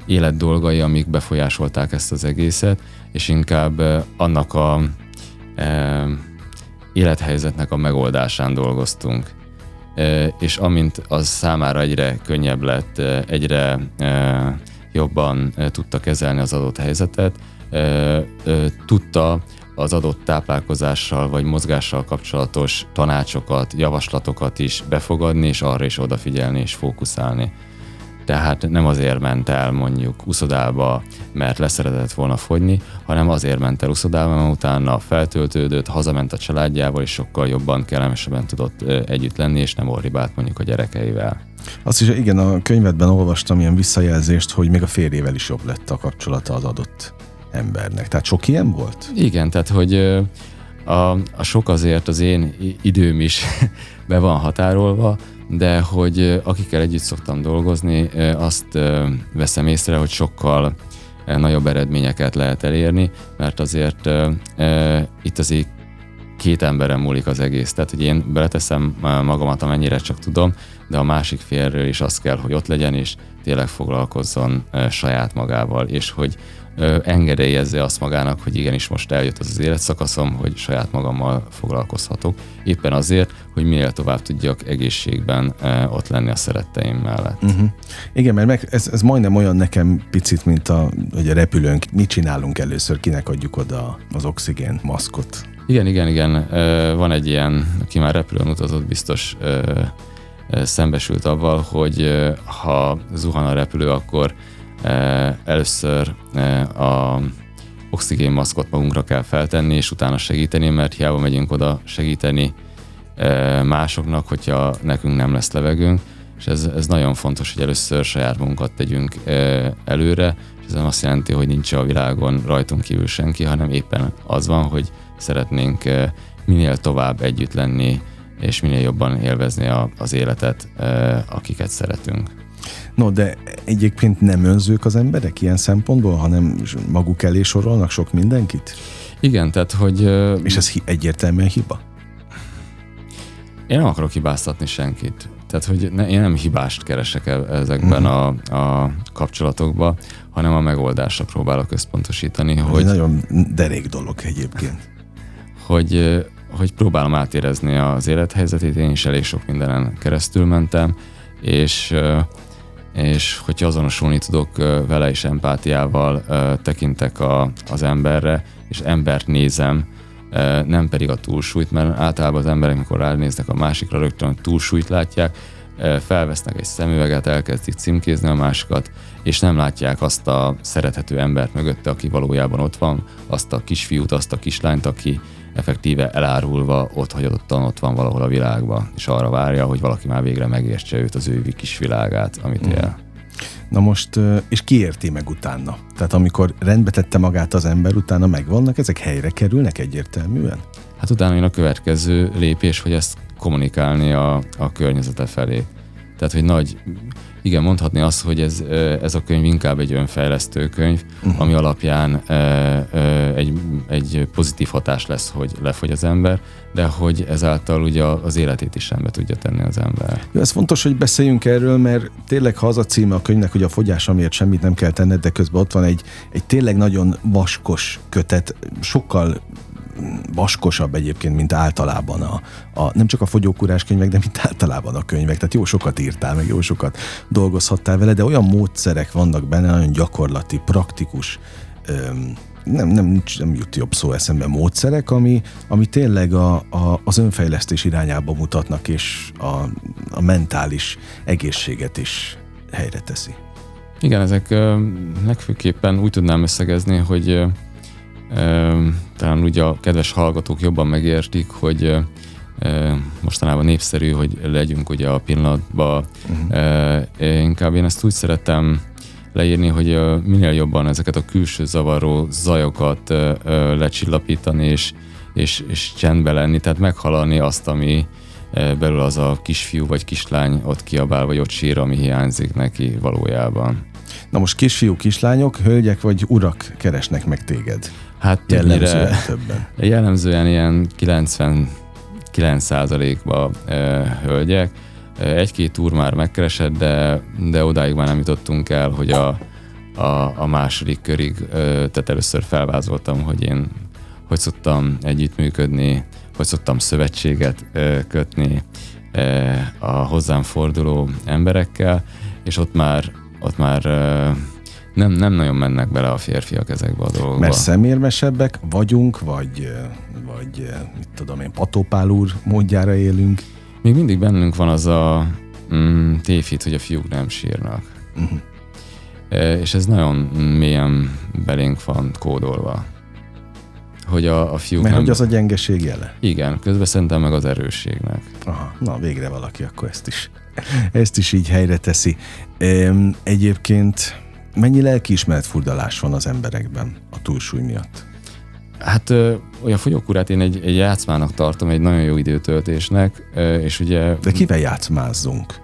élet dolgai, amik befolyásolták ezt az egészet, és inkább annak a élethelyzetnek a megoldásán dolgoztunk és amint az számára egyre könnyebb lett, egyre jobban tudta kezelni az adott helyzetet, tudta az adott táplálkozással vagy mozgással kapcsolatos tanácsokat, javaslatokat is befogadni, és arra is odafigyelni és fókuszálni tehát nem azért ment el mondjuk uszodába, mert leszeretett volna fogyni, hanem azért ment el uszodába, mert utána feltöltődött, hazament a családjával, és sokkal jobban, kellemesebben tudott együtt lenni, és nem orribált mondjuk a gyerekeivel. Azt is, igen, a könyvedben olvastam ilyen visszajelzést, hogy még a férjével is jobb lett a kapcsolata az adott embernek. Tehát sok ilyen volt? Igen, tehát hogy a, a sok azért az én időm is be van határolva, de hogy akikkel együtt szoktam dolgozni, azt veszem észre, hogy sokkal nagyobb eredményeket lehet elérni, mert azért itt azért két emberen múlik az egész. Tehát, hogy én beleteszem magamat, amennyire csak tudom, de a másik félről is az kell, hogy ott legyen, és tényleg foglalkozzon saját magával, és hogy engedélyezze azt magának, hogy igenis most eljött az az életszakaszom, hogy saját magammal foglalkozhatok. Éppen azért, hogy minél tovább tudjak egészségben ott lenni a szeretteim mellett. Uh-huh. Igen, mert meg, ez, ez majdnem olyan nekem picit, mint a, hogy a repülőnk. Mit csinálunk először? Kinek adjuk oda az oxigén maszkot? Igen, igen, igen. Van egy ilyen, aki már repülőn utazott, biztos szembesült avval, hogy ha zuhan a repülő, akkor először a oxigénmaszkot magunkra kell feltenni, és utána segíteni, mert hiába megyünk oda segíteni másoknak, hogyha nekünk nem lesz levegőnk, és ez, ez nagyon fontos, hogy először saját munkat tegyünk előre, és ez nem azt jelenti, hogy nincs a világon rajtunk kívül senki, hanem éppen az van, hogy szeretnénk minél tovább együtt lenni, és minél jobban élvezni a, az életet, akiket szeretünk. No, de egyébként nem önzők az emberek ilyen szempontból, hanem maguk elé sorolnak sok mindenkit? Igen, tehát hogy... És ez egyértelműen hiba? Én nem akarok hibáztatni senkit. Tehát, hogy ne, én nem hibást keresek e- ezekben uh-huh. a, a kapcsolatokban, hanem a megoldásra próbálok összpontosítani. Ez hogy, nagyon derék dolog egyébként. Hogy, hogy próbálom átérezni az élethelyzetét, én is elég sok mindenen keresztül mentem, és és hogyha azonosulni tudok vele is empátiával tekintek a, az emberre, és embert nézem, nem pedig a túlsúlyt, mert általában az emberek, amikor ránéznek a másikra, rögtön a túlsúlyt látják, felvesznek egy szemüveget, elkezdik címkézni a másikat, és nem látják azt a szerethető embert mögötte, aki valójában ott van, azt a kisfiút, azt a kislányt, aki effektíve elárulva ott hagyottan ott van valahol a világban, és arra várja, hogy valaki már végre megértse őt az ő kis világát, amit mm. él. Na most, és ki érti meg utána? Tehát amikor rendbe tette magát az ember, utána megvannak, ezek helyre kerülnek egyértelműen? Hát utána jön a következő lépés, hogy ezt kommunikálni a, a környezete felé. Tehát, hogy nagy, igen, mondhatni azt, hogy ez, ez a könyv inkább egy önfejlesztő könyv, uh-huh. ami alapján egy, egy pozitív hatás lesz, hogy lefogy az ember, de hogy ezáltal ugye az életét is sembe tudja tenni az ember. Jó, ez fontos, hogy beszéljünk erről, mert tényleg ha az a címe a könyvnek, hogy a fogyás amiért semmit nem kell tenned, de közben ott van egy, egy tényleg nagyon vaskos kötet, sokkal vaskosabb egyébként, mint általában a, a nem csak a fogyókúrás könyvek, de mint általában a könyvek. Tehát jó sokat írtál, meg jó sokat dolgozhattál vele, de olyan módszerek vannak benne, nagyon gyakorlati, praktikus, öm, nem, nem, nem jut jobb szó eszembe módszerek, ami, ami tényleg a, a, az önfejlesztés irányába mutatnak, és a, a mentális egészséget is helyre teszi. Igen, ezek legfőképpen úgy tudnám összegezni, hogy talán ugye a kedves hallgatók jobban megértik, hogy mostanában népszerű, hogy legyünk ugye a pillanatban. Uh-huh. Inkább én ezt úgy szeretem leírni, hogy minél jobban ezeket a külső zavaró zajokat lecsillapítani, és, és, és csendbe lenni, tehát meghalani azt, ami belül az a kisfiú vagy kislány ott kiabál, vagy ott sír, ami hiányzik neki valójában. Na most kisfiú, kislányok, hölgyek vagy urak keresnek meg téged? Hát jellemzően többen. Jellemzően ilyen 99%-ba e, hölgyek. Egy-két úr már megkeresett, de, de odáig már nem jutottunk el, hogy a, a, a második körig, e, tehát először felvázoltam, hogy én hogy szoktam együttműködni, hogy szoktam szövetséget e, kötni e, a hozzám forduló emberekkel, és ott már, ott már e, nem, nem nagyon mennek bele a férfiak ezekbe a dolgokba. Mert szemérmesebbek vagyunk, vagy, vagy mit tudom én, Patópál úr módjára élünk. Még mindig bennünk van az a mm, tévhit, hogy a fiúk nem sírnak. Uh-huh. E, és ez nagyon mélyen belénk van kódolva. Hogy a, a fiúk Mert nem... hogy az a gyengeség jele? Igen, közben szerintem meg az erősségnek. Aha, na végre valaki akkor ezt is, ezt is így helyre teszi. Egyébként Mennyi lelkiismeret furdalás van az emberekben a túlsúly miatt? Hát olyan fogyókúrát én egy, egy játszmának tartom, egy nagyon jó időtöltésnek, és ugye... De kivel játszmázzunk?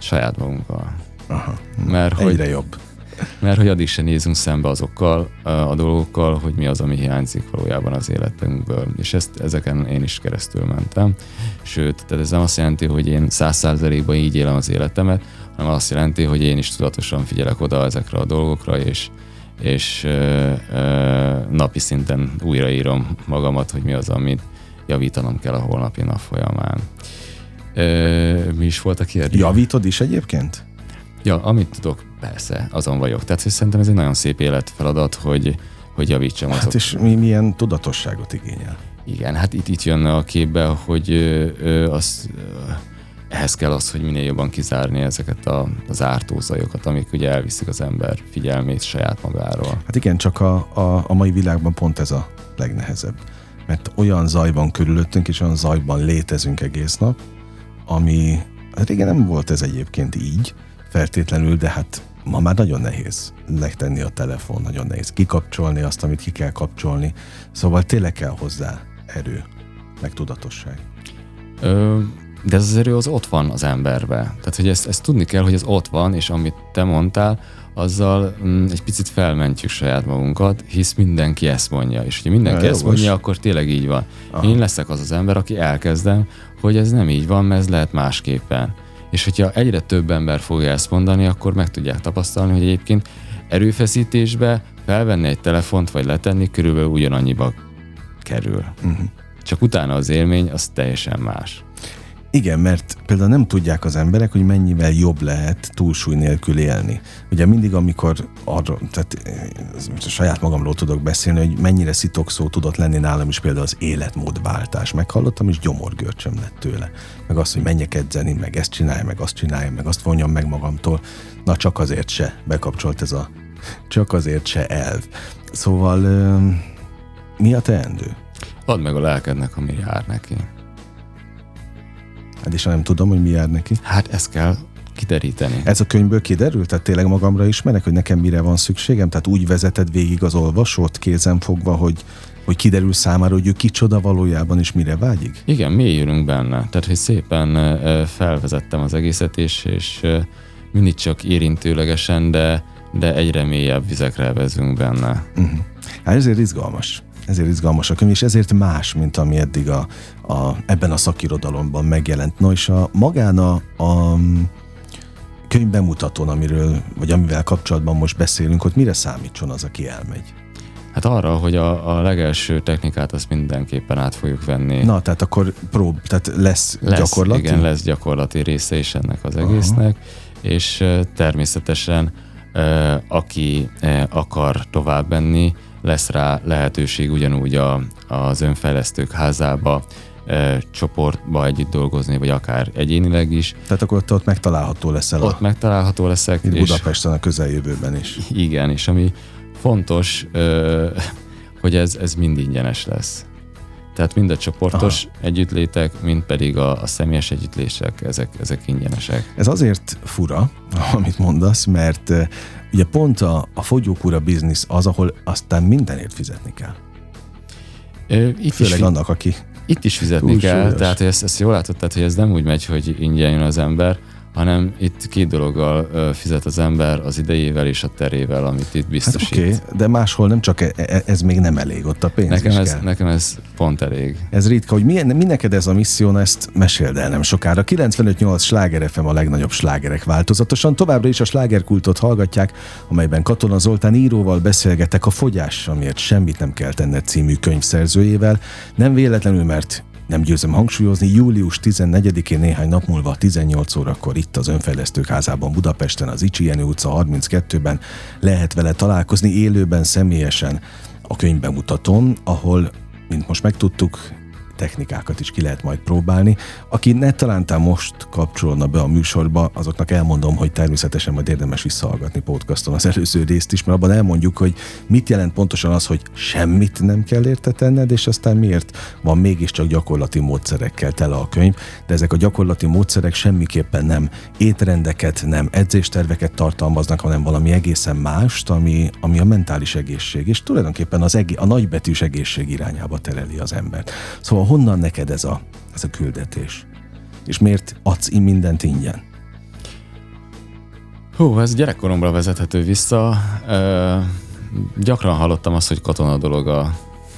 Saját magunkkal. Aha, mert egyre hogy, jobb. Mert hogy addig se nézünk szembe azokkal a dolgokkal, hogy mi az, ami hiányzik valójában az életünkből. És ezt, ezeken én is keresztül mentem. Sőt, tehát ez nem azt jelenti, hogy én száz százalékban így élem az életemet, hanem azt jelenti, hogy én is tudatosan figyelek oda ezekre a dolgokra, és, és ö, ö, napi szinten újraírom magamat, hogy mi az, amit javítanom kell a holnapi nap folyamán. Ö, mi is volt a kérdés? Javítod is egyébként? Ja, amit tudok, persze, azon vagyok. Tehát hogy szerintem ez egy nagyon szép életfeladat, hogy, hogy javítsam azok. Hát és mi, milyen tudatosságot igényel? Igen, hát itt, itt jön a képbe, hogy ö, az, ö, ehhez kell az, hogy minél jobban kizárni ezeket a, az ártózajokat, amik ugye elviszik az ember figyelmét saját magáról. Hát igen, csak a, a, a mai világban pont ez a legnehezebb. Mert olyan zaj van körülöttünk, és olyan zajban létezünk egész nap, ami Hát régen nem volt ez egyébként így, feltétlenül, de hát ma már nagyon nehéz legtenni a telefon, nagyon nehéz kikapcsolni azt, amit ki kell kapcsolni. Szóval tényleg kell hozzá erő, meg tudatosság. Ö, de ez az erő az ott van az emberbe. Tehát, hogy ezt, ezt tudni kell, hogy ez ott van, és amit te mondtál, azzal mm, egy picit felmentjük saját magunkat, hisz mindenki ezt mondja. És hogyha mindenki Ja, ezt jogos. mondja, akkor tényleg így van. Aha. Én leszek az az ember, aki elkezdem, hogy ez nem így van, mert ez lehet másképpen. És hogyha egyre több ember fogja ezt mondani, akkor meg tudják tapasztalni, hogy egyébként erőfeszítésbe felvenni egy telefont, vagy letenni, körülbelül ugyanannyiba kerül. Uh-huh. Csak utána az élmény az teljesen más. Igen, mert például nem tudják az emberek, hogy mennyivel jobb lehet túlsúly nélkül élni. Ugye mindig, amikor arra, tehát eh, saját magamról tudok beszélni, hogy mennyire szitokszó tudott lenni nálam is például az életmódváltás. Meghallottam, és gyomorgörcsöm lett tőle. Meg azt, hogy menjek edzeni, meg ezt csinálj, meg azt csinálj, meg azt vonjam meg magamtól. Na csak azért se bekapcsolt ez a csak azért se elv. Szóval mi a teendő? Add meg a lelkednek, ami jár neki. És nem tudom, hogy mi jár neki. Hát ezt kell kideríteni. Ez a könyvből kiderült? Tehát tényleg magamra ismerek, hogy nekem mire van szükségem? Tehát úgy vezeted végig az olvasót kézen fogva, hogy, hogy kiderül számára, hogy ő kicsoda valójában és mire vágyik? Igen, mélyülünk benne. Tehát, hogy szépen felvezettem az egészet, és, és mindig csak érintőlegesen, de, de egyre mélyebb vizekre vezünk benne. Uh-huh. Hát ezért izgalmas. Ezért izgalmas a könyv, és ezért más, mint ami eddig a, a, ebben a szakirodalomban megjelent. No, és a magán a, a könyv bemutatón, amiről, vagy amivel kapcsolatban most beszélünk, hogy mire számítson az, aki elmegy? Hát arra, hogy a, a legelső technikát azt mindenképpen át fogjuk venni. Na, tehát akkor prób, tehát lesz, lesz, gyakorlati? Igen, lesz gyakorlati része is ennek az egésznek, és ö, természetesen aki akar tovább menni, lesz rá lehetőség ugyanúgy a, az önfejlesztők házába, ö, csoportba együtt dolgozni, vagy akár egyénileg is. Tehát akkor ott, ott megtalálható leszel Ott a, megtalálható leszek, itt és Budapesten a közeljövőben is. igen, és ami fontos, ö, hogy ez, ez mind ingyenes lesz. Tehát mind a csoportos Aha. együttlétek, mind pedig a, a személyes együttlések, ezek, ezek ingyenesek. Ez azért fura, amit mondasz, mert ugye pont a, a fogyókúra biznisz az, ahol aztán mindenért fizetni kell. Ö, Itt Főleg is, annak, aki... itt is fizetni Túl kell, súlyos. tehát hogy ezt, ezt jól látod, tehát hogy ez nem úgy megy, hogy ingyen jön az ember, hanem itt két dologgal fizet az ember, az idejével és a terével, amit itt Hát biztosít. oké, okay, de máshol nem csak e- e- ez még nem elég, ott a pénz nekem, ez, kell. nekem ez pont elég. Ez ritka, hogy milyen, mi neked ez a misszió, na ezt meséld el nem sokára. 95.8 Sláger FM a legnagyobb slágerek változatosan. Továbbra is a slágerkultot hallgatják, amelyben Katona Zoltán íróval beszélgetek a Fogyás, amiért semmit nem kell tenned című könyv szerzőjével. Nem véletlenül, mert nem győzöm hangsúlyozni, július 14-én néhány nap múlva 18 órakor itt az Önfejlesztők házában Budapesten, az Icsi Jenő utca 32-ben lehet vele találkozni élőben, személyesen a könyvbemutatón, ahol, mint most megtudtuk, technikákat is ki lehet majd próbálni. Aki ne talántán most kapcsolna be a műsorba, azoknak elmondom, hogy természetesen majd érdemes visszahallgatni podcaston az előző részt is, mert abban elmondjuk, hogy mit jelent pontosan az, hogy semmit nem kell érte tenned, és aztán miért van mégiscsak gyakorlati módszerekkel tele a könyv, de ezek a gyakorlati módszerek semmiképpen nem étrendeket, nem edzésterveket tartalmaznak, hanem valami egészen mást, ami, ami a mentális egészség, és tulajdonképpen az egé- a nagybetűs egészség irányába tereli az embert. Szóval honnan neked ez a, ez a küldetés? És miért adsz i- mindent ingyen? Hú, ez gyerekkoromra vezethető vissza. Ö, gyakran hallottam azt, hogy katona dolog a,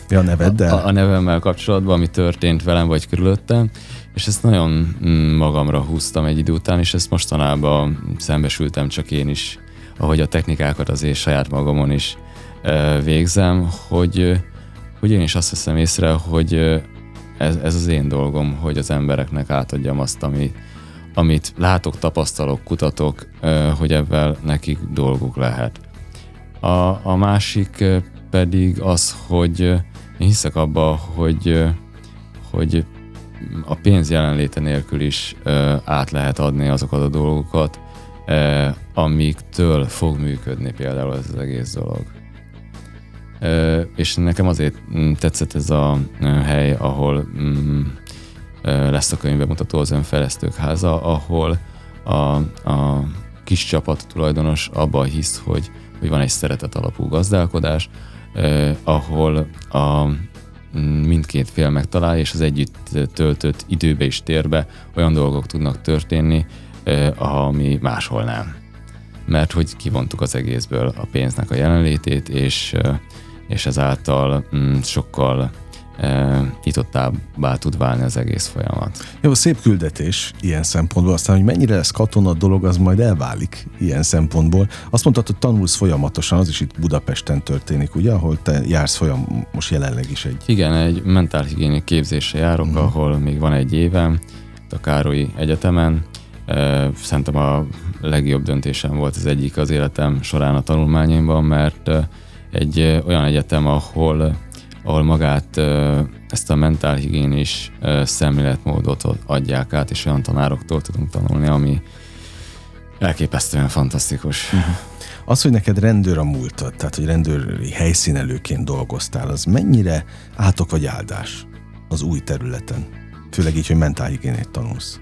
Ja, neveddel? a, a nevemmel kapcsolatban, ami történt velem vagy körülöttem, és ezt nagyon mm, magamra húztam egy idő után, és ezt mostanában szembesültem csak én is, ahogy a technikákat azért saját magamon is végzem, hogy, hogy én is azt veszem észre, hogy ez, ez az én dolgom, hogy az embereknek átadjam azt, ami, amit látok, tapasztalok, kutatok, hogy ebben nekik dolguk lehet. A, a másik pedig az, hogy én hiszek abba, hogy, hogy a pénz jelenléte nélkül is át lehet adni azokat a dolgokat, amiktől fog működni például ez az egész dolog. És nekem azért mm, tetszett ez a hely, ahol mm, lesz a könyvemutató az önfejlesztők háza, ahol a, a kis csapat tulajdonos abban hisz, hogy, hogy van egy szeretet alapú gazdálkodás, eh, ahol a mindkét fél megtalálja, és az együtt töltött időbe és térbe olyan dolgok tudnak történni, ami máshol nem. Mert hogy kivontuk az egészből a pénznek a jelenlétét, és, és ezáltal mm, sokkal nyitottábbá tud válni az egész folyamat. Jó, szép küldetés ilyen szempontból, aztán, hogy mennyire lesz katona dolog, az majd elválik ilyen szempontból. Azt mondtad, hogy tanulsz folyamatosan, az is itt Budapesten történik, ugye, ahol te jársz most jelenleg is egy... Igen, egy mentálhigiéni képzésre járok, uh-huh. ahol még van egy évem, a Károlyi Egyetemen. Szerintem a legjobb döntésem volt az egyik az életem során a tanulmányaimban, mert egy olyan egyetem, ahol ahol magát ezt a mentálhigiénis szemléletmódot adják át, és olyan tanároktól tudunk tanulni, ami elképesztően fantasztikus. Uh-huh. Az, hogy neked rendőr a múltad, tehát hogy rendőri helyszínelőként dolgoztál, az mennyire átok vagy áldás az új területen? Főleg így, hogy mentálhigiénét tanulsz.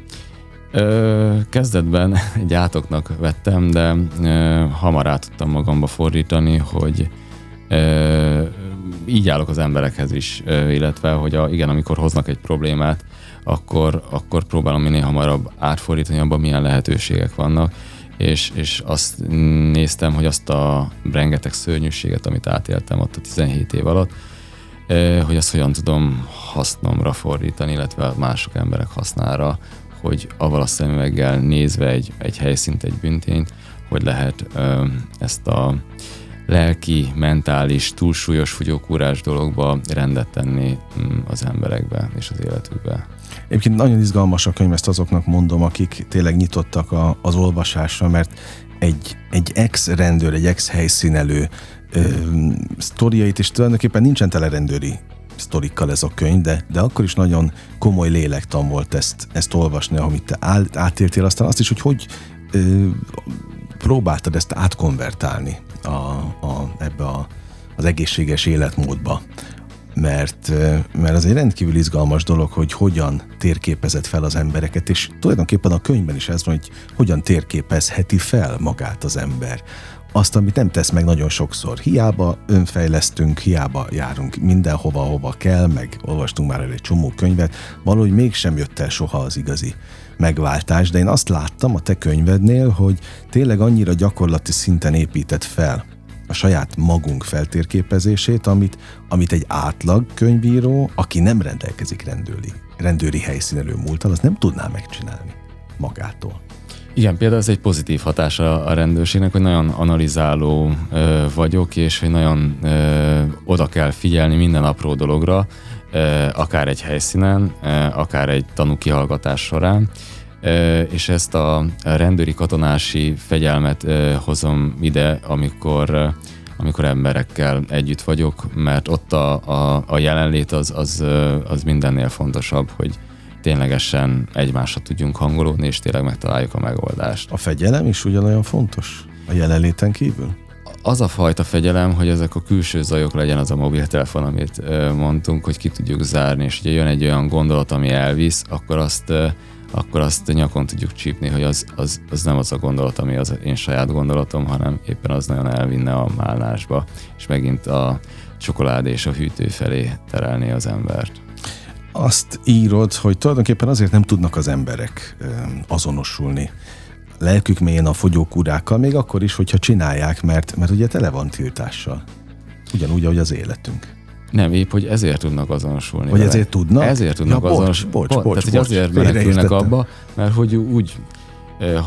Ö, kezdetben egy átoknak vettem, de ö, hamar át tudtam magamba fordítani, hogy így állok az emberekhez is, illetve, hogy a, igen, amikor hoznak egy problémát, akkor, akkor próbálom minél hamarabb átfordítani abban, milyen lehetőségek vannak, és, és azt néztem, hogy azt a rengeteg szörnyűséget, amit átéltem ott a 17 év alatt, hogy azt hogyan tudom hasznomra fordítani, illetve mások emberek hasznára, hogy avval a szemüveggel nézve egy, egy helyszínt, egy büntényt, hogy lehet ezt a lelki, mentális, túlsúlyos fogyókúrás dologba rendet tenni mm, az emberekbe és az életükbe. Egyébként nagyon izgalmas a könyv, ezt azoknak mondom, akik tényleg nyitottak a, az olvasásra, mert egy, egy ex-rendőr, egy ex-helyszínelő ö, sztoriait, és tulajdonképpen nincsen tele rendőri sztorikkal ez a könyv, de, de akkor is nagyon komoly lélektan volt ezt, ezt olvasni, amit te átéltél, aztán azt is, hogy hogy ö, próbáltad ezt átkonvertálni a, a, ebbe a, az egészséges életmódba, mert, mert az egy rendkívül izgalmas dolog, hogy hogyan térképezett fel az embereket, és tulajdonképpen a könyvben is ez van, hogy hogyan térképezheti fel magát az ember. Azt, amit nem tesz meg nagyon sokszor. Hiába önfejlesztünk, hiába járunk mindenhova, hova kell, meg olvastunk már egy csomó könyvet, valahogy mégsem jött el soha az igazi megváltás, de én azt láttam a te könyvednél, hogy tényleg annyira gyakorlati szinten épített fel a saját magunk feltérképezését, amit, amit egy átlag könyvíró, aki nem rendelkezik rendőri, rendőri helyszínelő múltal, az nem tudná megcsinálni magától. Igen, például ez egy pozitív hatása a rendőrségnek, hogy nagyon analizáló ö, vagyok, és hogy nagyon ö, oda kell figyelni minden apró dologra, akár egy helyszínen, akár egy tanú kihallgatás során, és ezt a rendőri katonási fegyelmet hozom ide, amikor amikor emberekkel együtt vagyok, mert ott a, a, a jelenlét az, az, az mindennél fontosabb, hogy ténylegesen egymásra tudjunk hangolódni, és tényleg megtaláljuk a megoldást. A fegyelem is ugyanolyan fontos a jelenléten kívül? az a fajta fegyelem, hogy ezek a külső zajok legyen az a mobiltelefon, amit mondtunk, hogy ki tudjuk zárni, és hogyha jön egy olyan gondolat, ami elvisz, akkor azt akkor azt nyakon tudjuk csípni, hogy az, az, az nem az a gondolat, ami az én saját gondolatom, hanem éppen az nagyon elvinne a málnásba, és megint a csokolád és a hűtő felé terelni az embert. Azt írod, hogy tulajdonképpen azért nem tudnak az emberek azonosulni lelkük mélyen a fogyókúrákkal, még akkor is, hogyha csinálják, mert, mert ugye tele van tiltással. Ugyanúgy, ahogy az életünk. Nem, épp, hogy ezért tudnak azonosulni. Vagy ezért tudnak? Ezért tudnak ja, azonosulni. Bocs, bocs, bocs, Tehát, bocs, azért menekülnek abba, mert hogy úgy,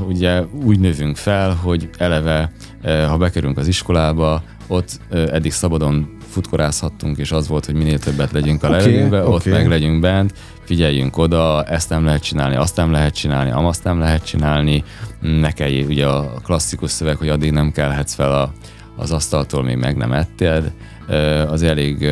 ugye úgy növünk fel, hogy eleve, ha bekerülünk az iskolába, ott eddig szabadon futkorázhattunk, és az volt, hogy minél többet legyünk a okay, levegőbe, okay. ott meg legyünk bent, figyeljünk oda, ezt nem lehet csinálni, azt nem lehet csinálni, amazt nem lehet csinálni, ne kell, ugye a klasszikus szöveg, hogy addig nem kelhetsz fel a, az asztaltól, még meg nem ettél, az elég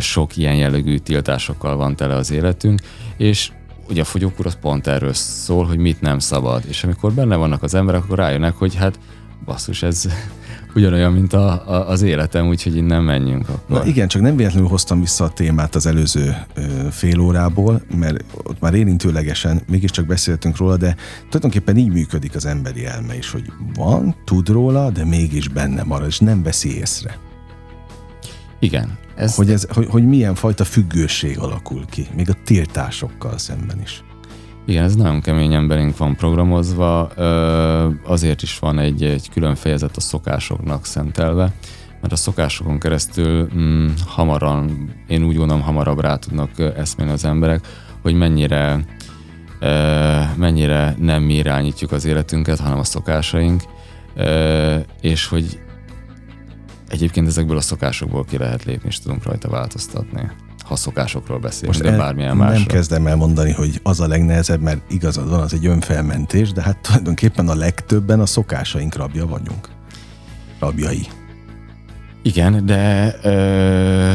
sok ilyen jellegű tiltásokkal van tele az életünk, és ugye a fogyókúr az pont erről szól, hogy mit nem szabad, és amikor benne vannak az emberek, akkor rájönnek, hogy hát basszus, ez ugyanolyan, mint a, a, az életem, úgyhogy innen menjünk akkor. Na igen, csak nem véletlenül hoztam vissza a témát az előző ö, fél órából, mert ott már érintőlegesen mégiscsak beszéltünk róla, de tulajdonképpen így működik az emberi elme is, hogy van, tud róla, de mégis benne marad, és nem veszi észre. Igen. Ez... Hogy, ez, hogy, hogy milyen fajta függőség alakul ki, még a tiltásokkal szemben is. Igen, ez nagyon keményen belénk van programozva, azért is van egy, egy külön fejezet a szokásoknak szentelve, mert a szokásokon keresztül mm, hamaran, én úgy gondolom, hamarabb rá tudnak eszmélni az emberek, hogy mennyire, mennyire nem mi irányítjuk az életünket, hanem a szokásaink, és hogy egyébként ezekből a szokásokból ki lehet lépni, és tudunk rajta változtatni ha szokásokról beszélünk, Most de bármilyen másról. Nem kezdem el mondani, hogy az a legnehezebb, mert igazad van, az egy önfelmentés, de hát tulajdonképpen a legtöbben a szokásaink rabja vagyunk. Rabjai. Igen, de ö,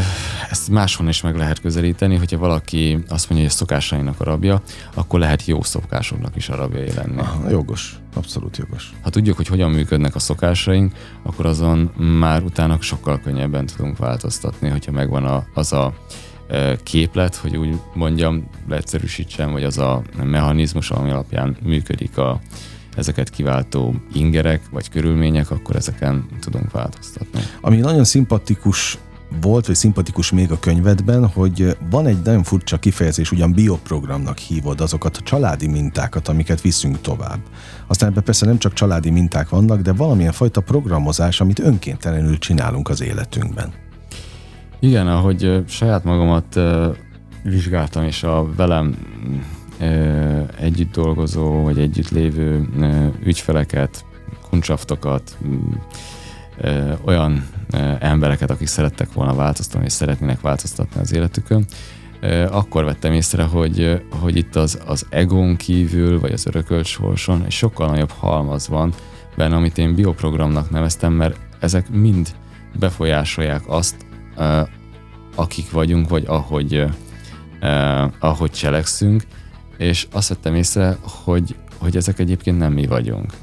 ezt máshol is meg lehet közelíteni, hogyha valaki azt mondja, hogy a szokásainak a rabja, akkor lehet jó szokásoknak is a rabjai lenni. Aha, jogos, abszolút jogos. Ha tudjuk, hogy hogyan működnek a szokásaink, akkor azon már utána sokkal könnyebben tudunk változtatni, hogyha megvan a, az a képlet, hogy úgy mondjam, leegyszerűsítsem, vagy az a mechanizmus, ami alapján működik a, ezeket kiváltó ingerek vagy körülmények, akkor ezeken tudunk változtatni. Ami nagyon szimpatikus volt, vagy szimpatikus még a könyvedben, hogy van egy nagyon furcsa kifejezés, ugyan bioprogramnak hívod azokat a családi mintákat, amiket viszünk tovább. Aztán ebben persze nem csak családi minták vannak, de valamilyen fajta programozás, amit önkéntelenül csinálunk az életünkben. Igen, ahogy saját magamat vizsgáltam, és a velem együtt dolgozó, vagy együtt lévő ügyfeleket, kuncsaftokat, olyan embereket, akik szerettek volna változtatni, és szeretnének változtatni az életükön, akkor vettem észre, hogy, hogy itt az, az egón kívül, vagy az örökölt sorson egy sokkal nagyobb halmaz van benne, amit én bioprogramnak neveztem, mert ezek mind befolyásolják azt, akik vagyunk, vagy ahogy, ahogy cselekszünk, és azt vettem észre, hogy, hogy ezek egyébként nem mi vagyunk.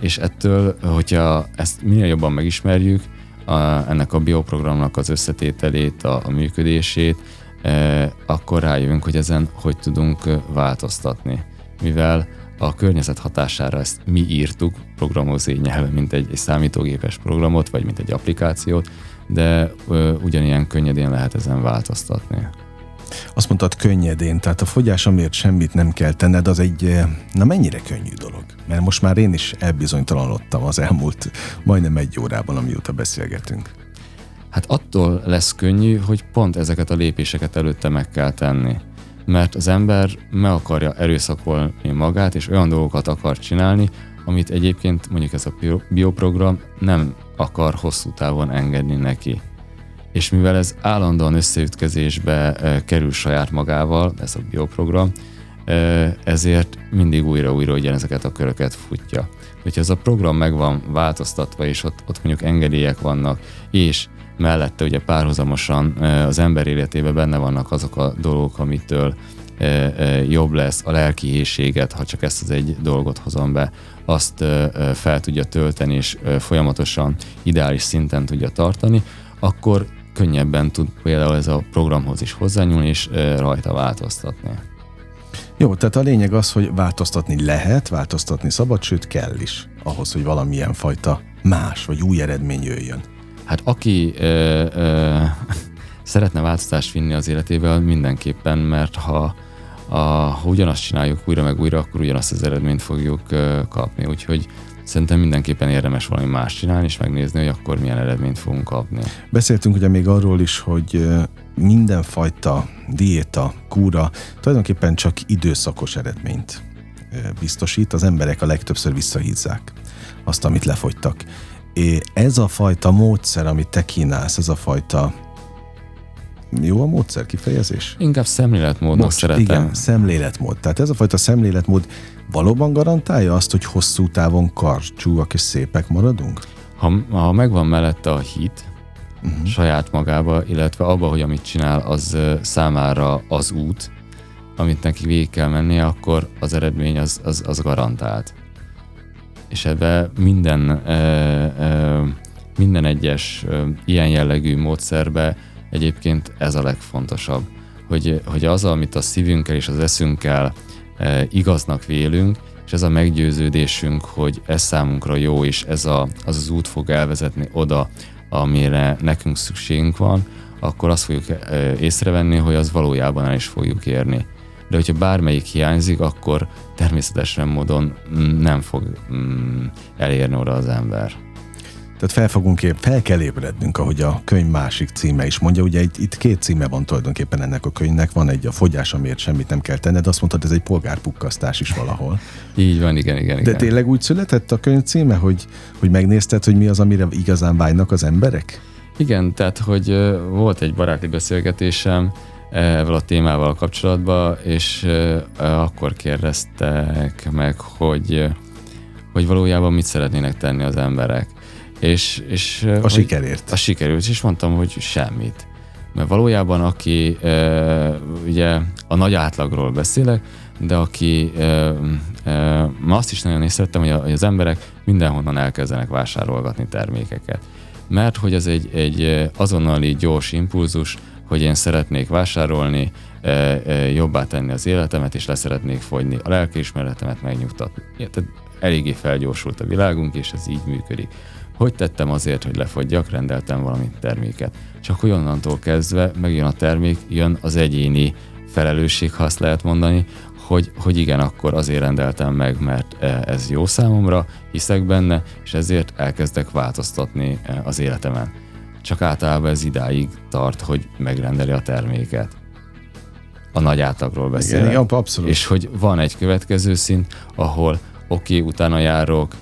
És ettől, hogyha ezt minél jobban megismerjük, a, ennek a bioprogramnak az összetételét, a, a működését, e, akkor rájövünk, hogy ezen hogy tudunk változtatni. Mivel a környezet hatására ezt mi írtuk programozé nyelven, mint egy, egy számítógépes programot, vagy mint egy applikációt, de ö, ugyanilyen könnyedén lehet ezen változtatni. Azt mondtad könnyedén, tehát a fogyás, amiért semmit nem kell tenned, az egy, na mennyire könnyű dolog? Mert most már én is elbizonytalanodtam az elmúlt majdnem egy órában, amióta beszélgetünk. Hát attól lesz könnyű, hogy pont ezeket a lépéseket előtte meg kell tenni. Mert az ember meg akarja erőszakolni magát, és olyan dolgokat akar csinálni, amit egyébként mondjuk ez a bioprogram nem akar hosszú távon engedni neki. És mivel ez állandóan összeütkezésbe kerül saját magával, ez a bioprogram, ezért mindig újra-újra ugyanezeket a köröket futja. Hogyha ez a program meg van változtatva, és ott, ott mondjuk engedélyek vannak, és mellette ugye párhuzamosan az ember életében benne vannak azok a dolgok, amitől jobb lesz a lelki ha csak ezt az egy dolgot hozom be, azt fel tudja tölteni, és folyamatosan ideális szinten tudja tartani, akkor könnyebben tud például ez a programhoz is hozzányúlni, és rajta változtatni. Jó, tehát a lényeg az, hogy változtatni lehet, változtatni szabad, sőt kell is, ahhoz, hogy valamilyen fajta más vagy új eredmény jöjjön. Hát aki ö, ö, szeretne változtást vinni az életével, mindenképpen, mert ha a, ha ugyanazt csináljuk újra meg újra, akkor ugyanazt az eredményt fogjuk kapni. Úgyhogy szerintem mindenképpen érdemes valami más csinálni, és megnézni, hogy akkor milyen eredményt fogunk kapni. Beszéltünk ugye még arról is, hogy mindenfajta diéta, kúra tulajdonképpen csak időszakos eredményt biztosít, az emberek a legtöbbször visszahízzák azt, amit lefogytak. Ez a fajta módszer, amit te kínálsz, ez a fajta jó a módszer kifejezés? Inkább szemléletmódnak Most, szeretem. Igen, szemléletmód. Tehát ez a fajta szemléletmód valóban garantálja azt, hogy hosszú távon karcsúak és szépek maradunk? Ha, ha megvan mellette a hit, uh-huh. saját magába, illetve abba, hogy amit csinál, az számára az út, amit neki végig kell mennie, akkor az eredmény az, az, az garantált. és ebbe minden, minden egyes ilyen jellegű módszerbe egyébként ez a legfontosabb, hogy, hogy az, amit a szívünkkel és az eszünkkel igaznak vélünk, és ez a meggyőződésünk, hogy ez számunkra jó, és ez a, az az út fog elvezetni oda, amire nekünk szükségünk van, akkor azt fogjuk észrevenni, hogy az valójában el is fogjuk érni. De hogyha bármelyik hiányzik, akkor természetesen módon nem fog mm, elérni oda az ember. Tehát fel fogunk épp, fel kell ébrednünk, ahogy a könyv másik címe is mondja. Ugye itt, itt két címe van tulajdonképpen ennek a könyvnek. Van egy a fogyás, amiért semmit nem kell tenned, azt mondtad, ez egy polgárpukkasztás is valahol. Így van, igen, igen. De igen. tényleg úgy született a könyv címe, hogy, hogy megnézted, hogy mi az, amire igazán vágynak az emberek? Igen, tehát, hogy volt egy baráti beszélgetésem ezzel a témával kapcsolatban, és akkor kérdeztek meg, hogy, hogy valójában mit szeretnének tenni az emberek. És, és, a sikerért. A sikerült, és mondtam, hogy semmit. Mert valójában aki, e, ugye a nagy átlagról beszélek, de aki e, e, azt is nagyon észrevettem, hogy, hogy az emberek mindenhonnan elkezdenek vásárolgatni termékeket. Mert hogy ez egy, egy azonnali gyors impulzus, hogy én szeretnék vásárolni, jobbá tenni az életemet, és leszeretnék fogyni, a lelkiismeretemet megnyugtatni. Tehát eléggé felgyorsult a világunk, és ez így működik. Hogy tettem azért, hogy lefogyjak, rendeltem valami terméket. Csak hogy onnantól kezdve megjön a termék, jön az egyéni felelősség, ha azt lehet mondani, hogy, hogy igen, akkor azért rendeltem meg, mert e, ez jó számomra, hiszek benne, és ezért elkezdek változtatni e, az életemen. Csak általában ez idáig tart, hogy megrendeli a terméket. A nagy átlagról beszélek. Igen, abszolút. És hogy van egy következő szint, ahol oké, okay, utána járok,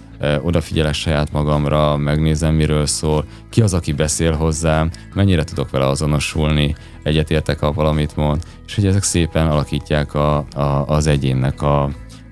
odafigyelek saját magamra, megnézem, miről szól, ki az, aki beszél hozzám, mennyire tudok vele azonosulni, egyetértek, ha valamit mond, és hogy ezek szépen alakítják a, a, az egyénnek a,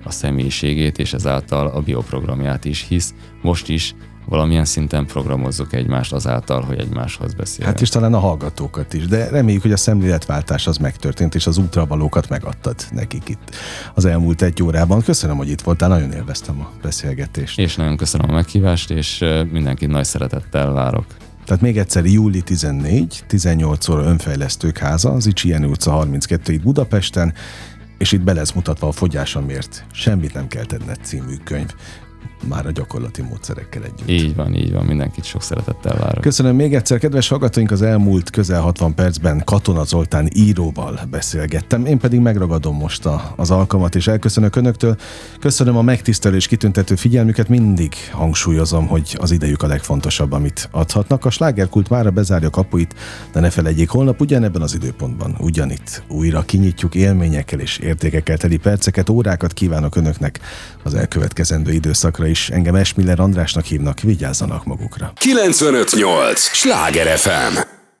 a személyiségét, és ezáltal a bioprogramját is, hisz. Most is valamilyen szinten programozzuk egymást azáltal, hogy egymáshoz beszélünk. Hát és talán a hallgatókat is, de reméljük, hogy a szemléletváltás az megtörtént, és az útravalókat megadtad nekik itt az elmúlt egy órában. Köszönöm, hogy itt voltál, nagyon élveztem a beszélgetést. És nagyon köszönöm a meghívást, és mindenkit nagy szeretettel várok. Tehát még egyszer júli 14, 18 óra önfejlesztők háza, az Icsieni utca 32 itt Budapesten, és itt be lesz mutatva a fogyásomért. Semmit nem kell tenned című könyv már a gyakorlati módszerekkel együtt. Így van, így van, mindenkit sok szeretettel várok. Köszönöm még egyszer, kedves hallgatóink, az elmúlt közel 60 percben Katona Zoltán íróval beszélgettem, én pedig megragadom most a, az alkalmat, és elköszönök önöktől. Köszönöm a megtisztelő és kitüntető figyelmüket, mindig hangsúlyozom, hogy az idejük a legfontosabb, amit adhatnak. A slágerkult már bezárja kapuit, de ne felejtjék, holnap ugyanebben az időpontban, ugyanitt újra kinyitjuk élményekkel és értékekkel teli perceket, órákat kívánok önöknek az elkövetkezendő időszakra is. Engem Esmiller Andrásnak hívnak, vigyázzanak magukra. 958! Sláger FM!